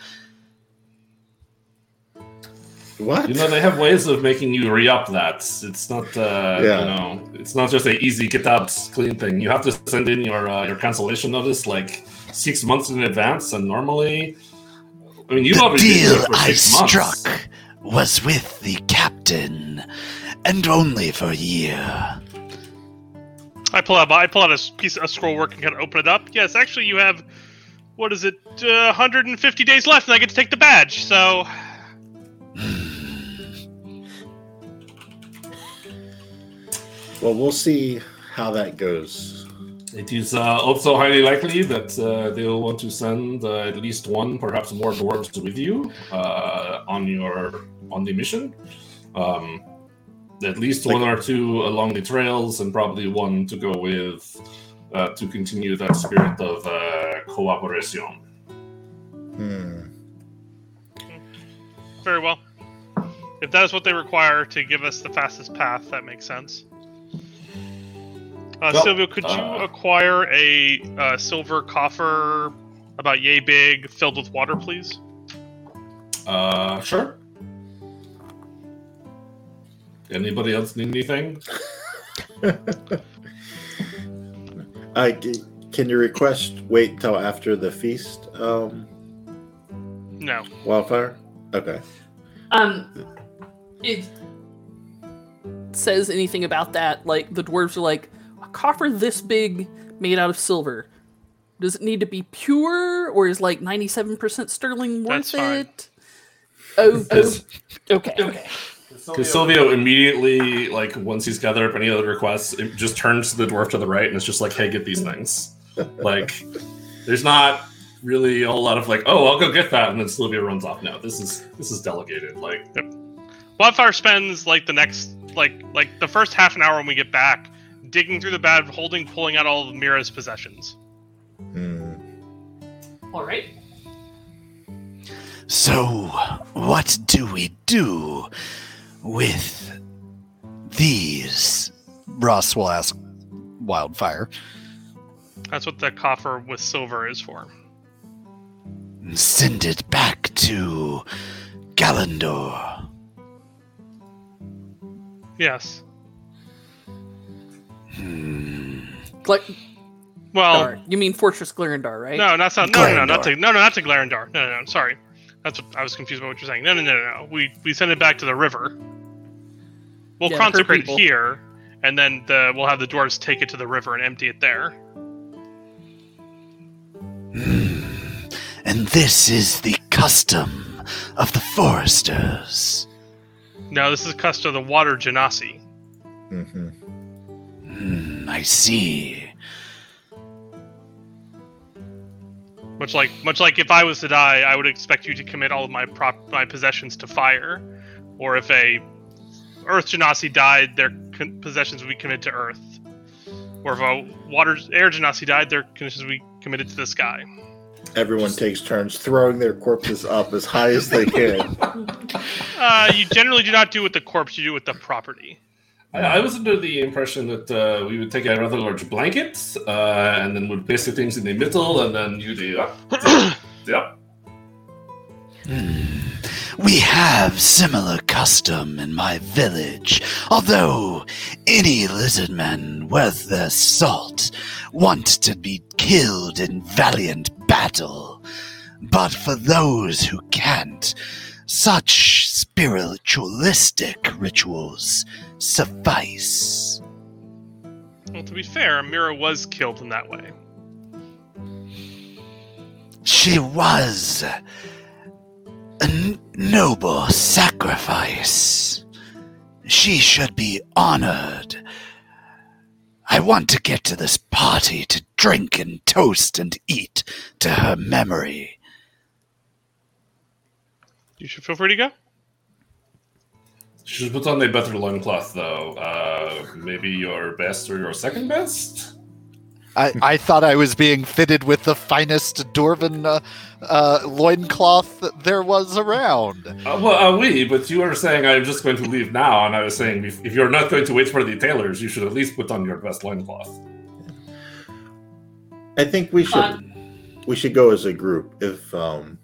What? You know, they have ways of making you re-up that. It's not, uh, Yeah. you know, it's not just a easy get out clean thing. You have to send in your uh, your cancellation notice like six months in advance, and normally, I mean, you the already did deal for I six months. struck was with the captain, and only for a year. I pull out I pull out a s- piece of scroll work and kind of open it up. Yes, actually, you have what is it? Uh, 150 days left, and I get to take the badge. So Well, we'll see how that goes. It is uh, also highly likely that uh, they will want to send uh, at least one, perhaps more dwarves with you uh, on your on the mission. Um, at least one or two along the trails, and probably one to go with uh, to continue that spirit of uh, cooperation. Hmm. very well. If that is what they require to give us the fastest path, that makes sense. Uh, Well, Silvio, could you uh, acquire a uh, silver coffer about yay big, filled with water, please? Uh, sure. Anybody else need anything? I, can you request wait till after the feast, um, No. wildfire? Okay. Um, it, Says anything about that? Like the dwarves are like a coffer this big, made out of silver. Does it need to be pure, or is like ninety-seven percent sterling worth That's fine. it? Oh, oh, Because okay. okay. Silvio immediately, like, once he's gathered up any other requests, it just turns to the dwarf to the right and it's just like, hey, get these things. like, there's not really a whole lot of like, oh, I'll go get that, and then Silvio runs off. No, this is this is delegated. Like, Wildfire spends like the next like like the first half an hour when we get back, digging through the bag, holding, pulling out all of Mira's possessions. Hmm. All right. So, what do we do with these? Ross will ask Wildfire. That's what the coffer with silver is for. Send it back to Galandor. Yes. Hmm. Gla- Well, Dar. you mean Fortress Glarendar, right? no, that's not. No, no, no, not to no, no, not to Glarendar. No, no, no. Sorry, that's what I was confused about what you're saying. No, no, no, no, no. We we send it back to the river. We'll Yeah, consecrate it here, and then the, we'll have the dwarves take it to the river and empty it there. Hmm. And this is the custom of the foresters. No, this is custom of the water genasi. hmm Hmm, I see. Much like much like if I was to die, I would expect you to commit all of my prop my possessions to fire, or if a Earth Genasi died, their con- possessions would be committed to Earth, or if a water air Genasi died, their possessions would be committed to the sky. Everyone takes turns throwing their corpses up as high as they can. Uh, you generally do not do with the corpse; you do with the property. I, I was under the impression that uh, we would take a rather large blanket uh, and then we'd place the things in the middle, and then you do. Uh, yep. We have similar custom in my village, although any lizardmen worth their salt want to be killed in valiant battle. But for those who can't, such spiritualistic rituals suffice. Well, to be fair, Mira was killed in that way. She was a n- noble sacrifice. She should be honored. I want to get to this party to drink and toast and eat to her memory. You should feel free to go. She should put on a better loincloth, though. Uh, maybe your best or your second best? I, I thought I was being fitted with the finest dwarven uh, uh, loincloth there was around. Uh, well, uh, we, but you were saying I'm just going to leave now, and I was saying if, if you're not going to wait for the tailors, you should at least put on your best loincloth. I think we should we should go as a group. If um,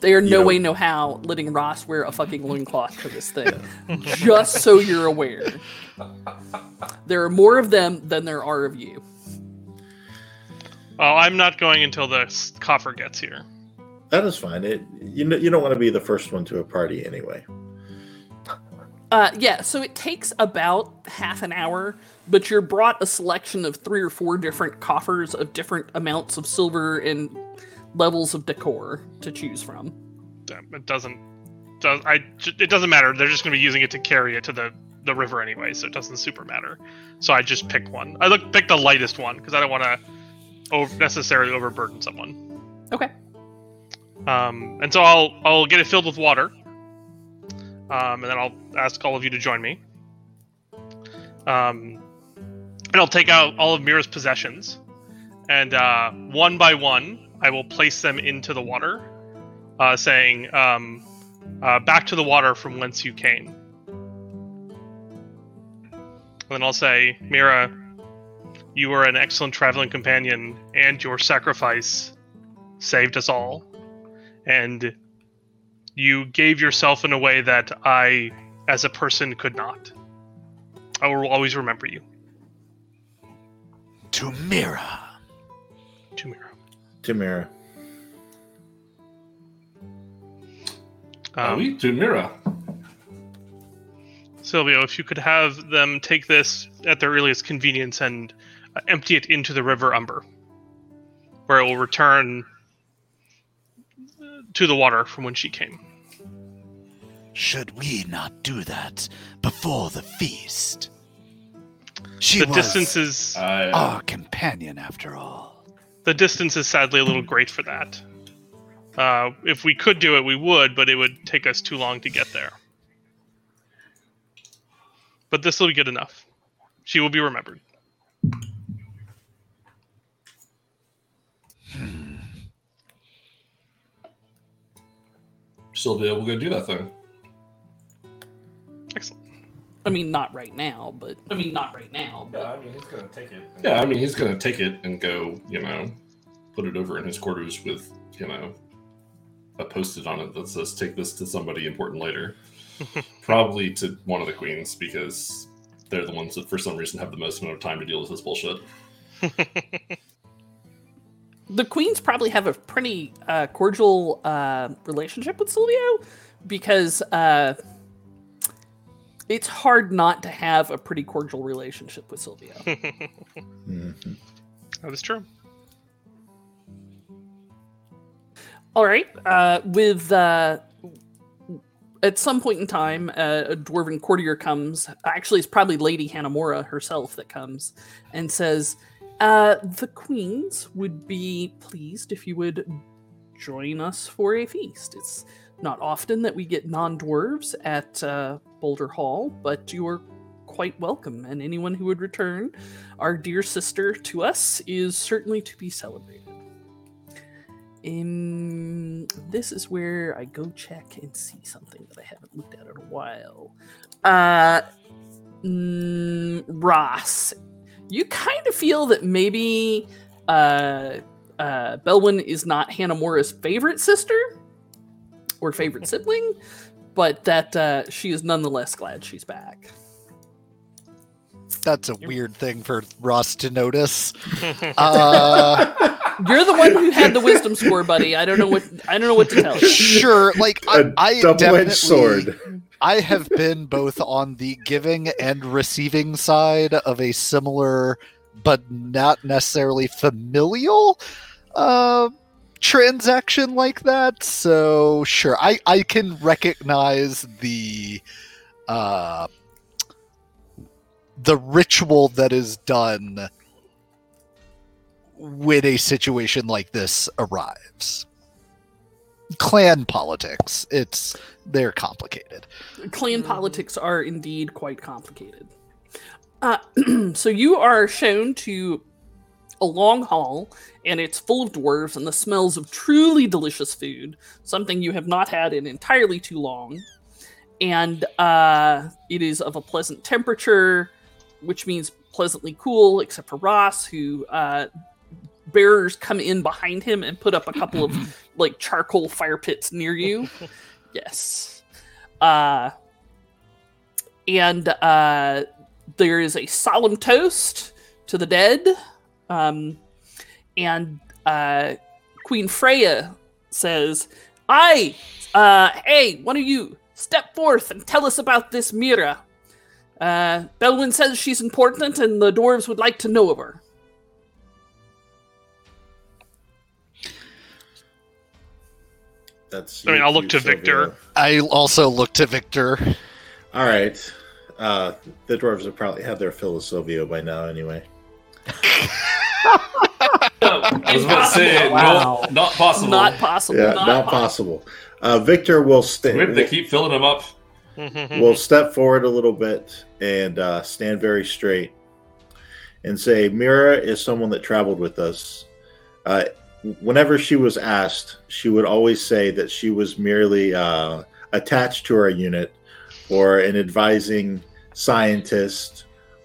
They are no Yeah. way, no how letting Ross wear a fucking loincloth for this thing. Just so you're aware. There are more of them than there are of you. Well, I'm not going until the coffer gets here. that is fine. It you know you don't want to be the first one to a party anyway. Uh, yeah, so it takes about half an hour, but you're brought a selection of three or four different coffers of different amounts of silver and levels of decor to choose from. It doesn't. Does I? It doesn't matter. They're just going to be using it to carry it to the the river anyway, so it doesn't super matter. So I just pick one. I look pick the lightest one because I don't want to over, necessarily overburden someone. Okay. Um, and so I'll I'll get it filled with water. Um, and then I'll ask all of you to join me. Um, and I'll take out all of Mira's possessions, and uh, one by one, I will place them into the water, uh, saying, um, uh, "Back to the water from whence you came." And then I'll say, "Mira, you were an excellent traveling companion, and your sacrifice saved us all." and you gave yourself in a way that I, as a person, could not. I will always remember you, To Mira. Tumira. Tamara. Uh, Um, we to Mira. Silvio, if you could have them take this at their earliest convenience and uh, empty it into the River Umber, where it will return uh, to the water from when she came. Should we not do that before the feast? She The was distance is Uh, our companion, after all. The distance is sadly a little great for that. Uh, if we could do it, we would, but it would take us too long to get there. But this will be good enough. She will be remembered. Silvio, we'll go do that thing. Excellent. I mean, not right now, but I mean, not right now. But I mean, he's gonna take it. Yeah, I mean, he's gonna take it and go, you know, put it over in his quarters with, you know, a post-it on it that says "Take this to somebody important later." Probably to one of the queens because they're the ones that, for some reason, have the most amount of time to deal with this bullshit. the queens probably have a pretty uh, cordial uh, relationship with Silvio because uh, it's hard not to have a pretty cordial relationship with Silvio. Mhm. That is true. All right. Uh, with uh, at some point in time, uh, a dwarven courtier comes. Actually, it's probably Lady Hanamora herself that comes and says, uh, "The queens would be pleased if you would join us for a feast. It's not often that we get non-dwarves at uh, Boulder Hall, but you are quite welcome. And anyone who would return, our dear sister to us, is certainly to be celebrated." Um, this is where I go check and see something that I haven't looked at in a while. Uh, mm, Ross, you kind of feel that maybe uh, uh, Belwyn is not Hanamora's favorite sister or favorite sibling, but that uh, she is nonetheless glad she's back. That's a weird thing for Ross to notice. Uh, You're the one who had the wisdom score, buddy. I don't know what I don't know what to tell you. sure, like I, A I double-edged definitely, sword. I have been both on the giving and receiving side of a similar, but not necessarily familial, uh, transaction like that. So sure, I I can recognize the, uh, the ritual that is done when a situation like this arrives. Clan politics. It's they're complicated. Clan politics are indeed quite complicated. Uh, so you are shown to a long hall, and it's full of dwarves and the smells of truly delicious food, something you have not had in entirely too long. And uh, it is of a pleasant temperature, which means pleasantly cool, except for Ross, who uh, bearers come in behind him and put up a couple of like charcoal fire pits near you. yes. Uh, and uh, there is a solemn toast to the dead. Um, and uh, Queen Freya says, I, uh, hey, one of you, step forth and tell us about this Mira. Uh, Belwyn says she's important and the dwarves would like to know of her. That's. I mean, I'll look to Silvio. Victor. I also look to Victor. All right. Uh, the dwarves have probably had their fill of Silvio by now, anyway. I was about to say, Wow. no, not possible. Not possible. Yeah, not, not, possible. possible. Uh, Victor will Whip, stay. they keep filling them up. will step forward a little bit and uh, stand very straight and say, Mira is someone that traveled with us. Uh, whenever she was asked, she would always say that she was merely uh, attached to our unit or an advising scientist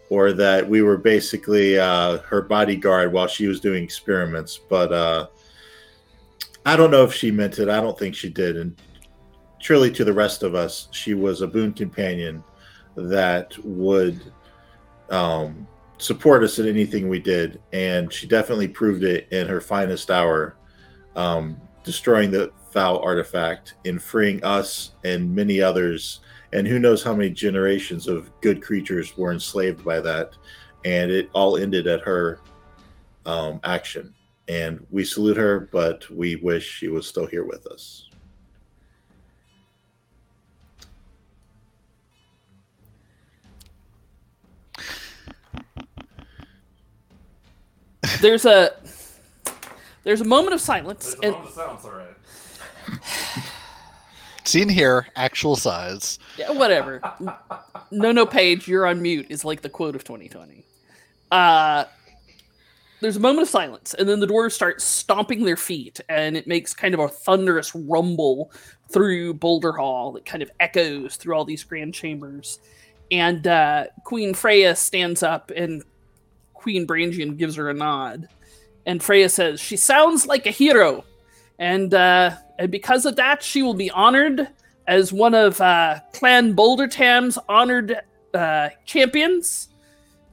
or that we were basically uh, her bodyguard while she was doing experiments. But uh, I don't know if she meant it. I don't think she did. And truly to the rest of us, she was a boon companion that would um, support us in anything we did, and she definitely proved it in her finest hour, um, destroying the foul artifact and freeing us and many others, and who knows how many generations of good creatures were enslaved by that, and it all ended at her um, action. And we salute her, but we wish she was still here with us. There's a there's a moment of silence, and sounds alright. Seen here, actual size. Yeah, whatever. no, no, Paige, you're on mute is like the quote of 2020. Uh, there's a moment of silence, and then the dwarves start stomping their feet, and it makes kind of a thunderous rumble through Boulder Hall that kind of echoes through all these grand chambers. And uh, Queen Freya stands up, and Queen Brangian gives her a nod. And Freya says, She sounds like a hero. And uh, and because of that, she will be honored as one of uh, Clan Boulder Tam's honored uh, champions.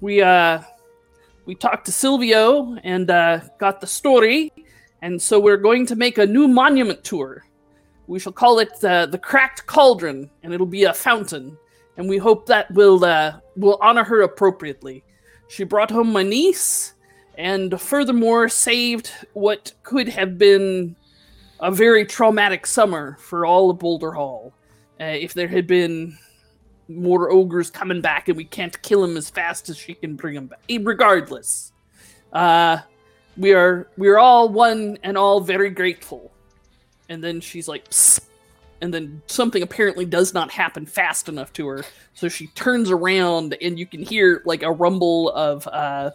We uh, we talked to Silvio and uh, got the story, and so we're going to make a new monument tour. We shall call it the Cracked Cauldron, and it'll be a fountain. And we hope that will uh, will honor her appropriately. She brought home my niece, and furthermore saved what could have been a very traumatic summer for all of Boulder Hall. Uh, if there had been more ogres coming back and we can't kill them as fast as she can bring them back. Regardless, uh, we are we are all one and all very grateful. And then she's like, Psst. and then something apparently does not happen fast enough to her, so she turns around and you can hear like a rumble of uh,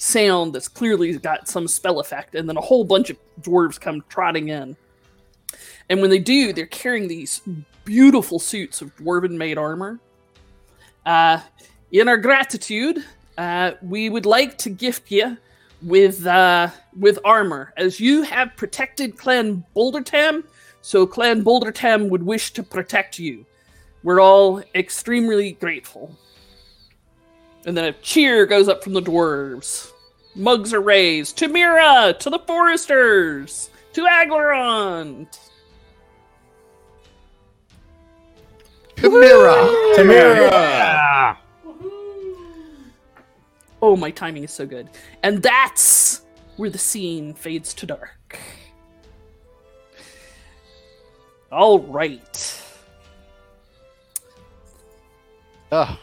sound that's clearly got some spell effect, and then a whole bunch of dwarves come trotting in. And when they do, they're carrying these beautiful suits of dwarven made armor. Uh, in our gratitude, uh, we would like to gift you with uh, with armor, as you have protected Clan Bouldertam, so Clan Bouldertam would wish to protect you. We're all extremely grateful. And then a cheer goes up from the dwarves. Mugs are raised. To Mira! To the Foresters! To Aglaron! Chimera! Tamara! Ah, Oh, my timing is so good. And that's where the scene fades to dark. All right. Oh,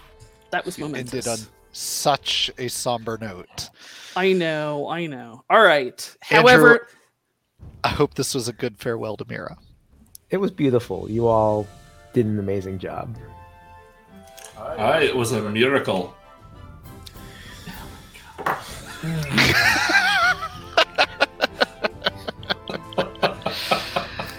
That was you momentous. ended on such a somber note. I know, I know. All right. Andrew- However, I hope this was a good farewell to Mira. it was beautiful. You all did an amazing job. It was a miracle.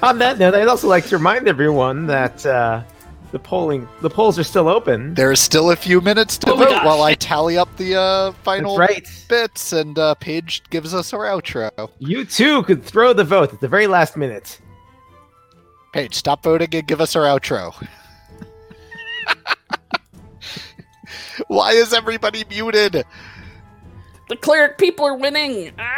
On that note, I'd also like to remind everyone that uh, the polling, the polls are still open. There's still a few minutes to Oh vote while I tally up the uh, final right. bits, and uh, Paige gives us our outro. You too could throw the vote at the very last minute. Paige, stop voting and give us our outro. Why is everybody muted? the cleric people are winning. Ah!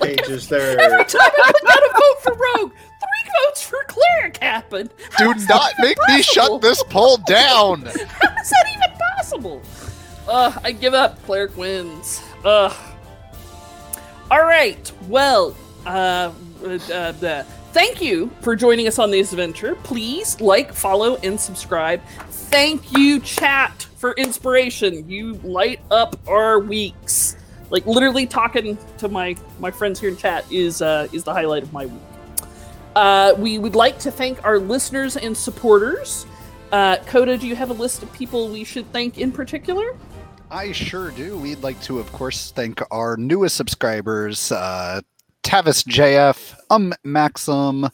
Paige, is there Every time I put down a vote for Rogue, three votes for cleric happened. Do not make me shut this poll down. How is that even possible? Ugh, I give up. Cleric wins. Ugh. All right. Well, uh, uh, uh, thank you for joining us on this adventure. Please like, follow, and subscribe. Thank you, chat, for inspiration. You light up our weeks. Like literally talking to my my friends here in chat is uh, is the highlight of my week. Uh, we would like to thank our listeners and supporters. Uh, Coda, do you have a list of people we should thank in particular? I sure do. We'd like to, of course, thank our newest subscribers, uh, Tavis JF, Um Maxim,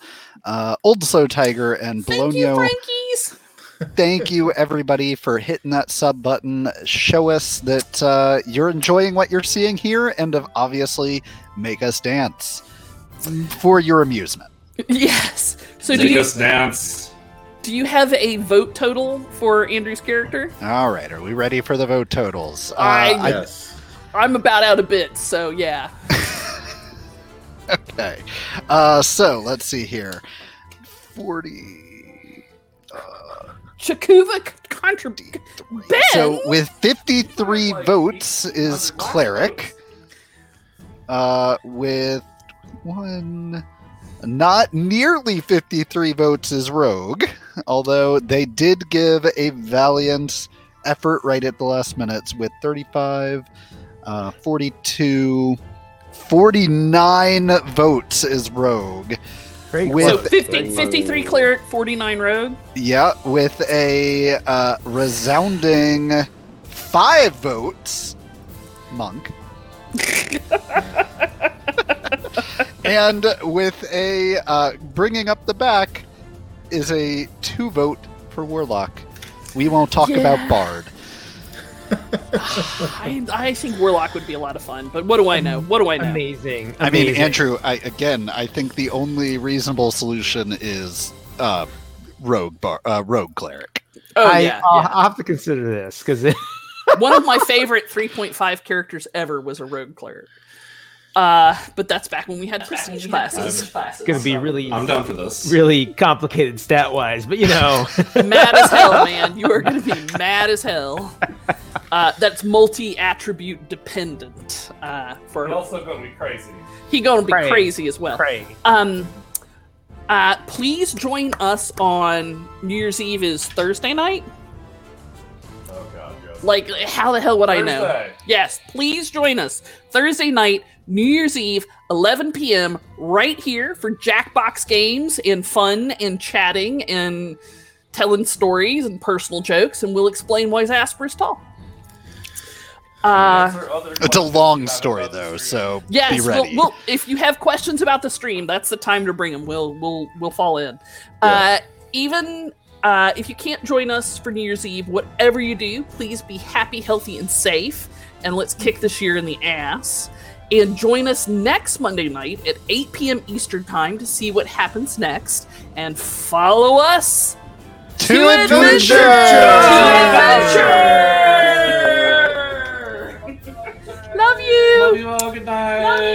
uh, Old Slow Tiger, and Thank you, Frankies. Thank you, everybody, for hitting that sub button. Show us that uh, you're enjoying what you're seeing here, and of obviously make us dance for your amusement. Yes. So do you us dance. do you have a vote total for Andrew's character? All right, are we ready for the vote totals? Uh, I- yes. I'm about out of bits, so yeah. okay. Uh, so let's see here. 40. Chakuva contribute. Ben. So with 53 votes is cleric. Uh, with one, not nearly 53 votes is rogue. Although they did give a valiant effort right at the last minutes with 35, uh, 42, 49 votes is rogue. Very With- so 50, 53 cleric, 49 rogue. Yeah, with a uh, resounding five votes, monk. and with a uh, bringing up the back is a two vote for warlock. We won't talk Yeah. about bard. I, I think Warlock would be a lot of fun, but what do I know? What do I know? amazing. I mean, amazing. Andrew, I again, I think the only reasonable solution is uh, rogue bar, uh, rogue cleric. Oh I, yeah, I'll, yeah. I'll have to consider this because One of my favorite 3.5 characters ever was a rogue cleric. Uh, but that's back when we had prestige classes. it's going to be really, I'm down for this. really complicated stat wise. But you know, mad as hell, man. You are going to be mad as hell. Uh, that's multi-attribute dependent. Uh, for also gonna be crazy. he going to be Pray. crazy as well. pray. Um, uh, please join us on New Year's Eve is Thursday night. Oh god, yes. Like, how the hell would I know? Yes, please join us Thursday night, New Year's Eve, 11 p.m. right here for Jackbox games and fun and chatting and telling stories and personal jokes, and we'll explain why Zasper is tall. Uh, It's a long story though, so yes, be we'll, ready. we'll, if you have questions about the stream, that's the time to bring them. We'll we'll we'll fall in. Uh, even uh, if you can't join us for New Year's Eve, whatever you do, please be happy, healthy, and safe. And let's kick this year in the ass. And join us next Monday night at 8 p.m. Eastern Time to see what happens next. And follow us to adventure! Love you. Love you all. Good night.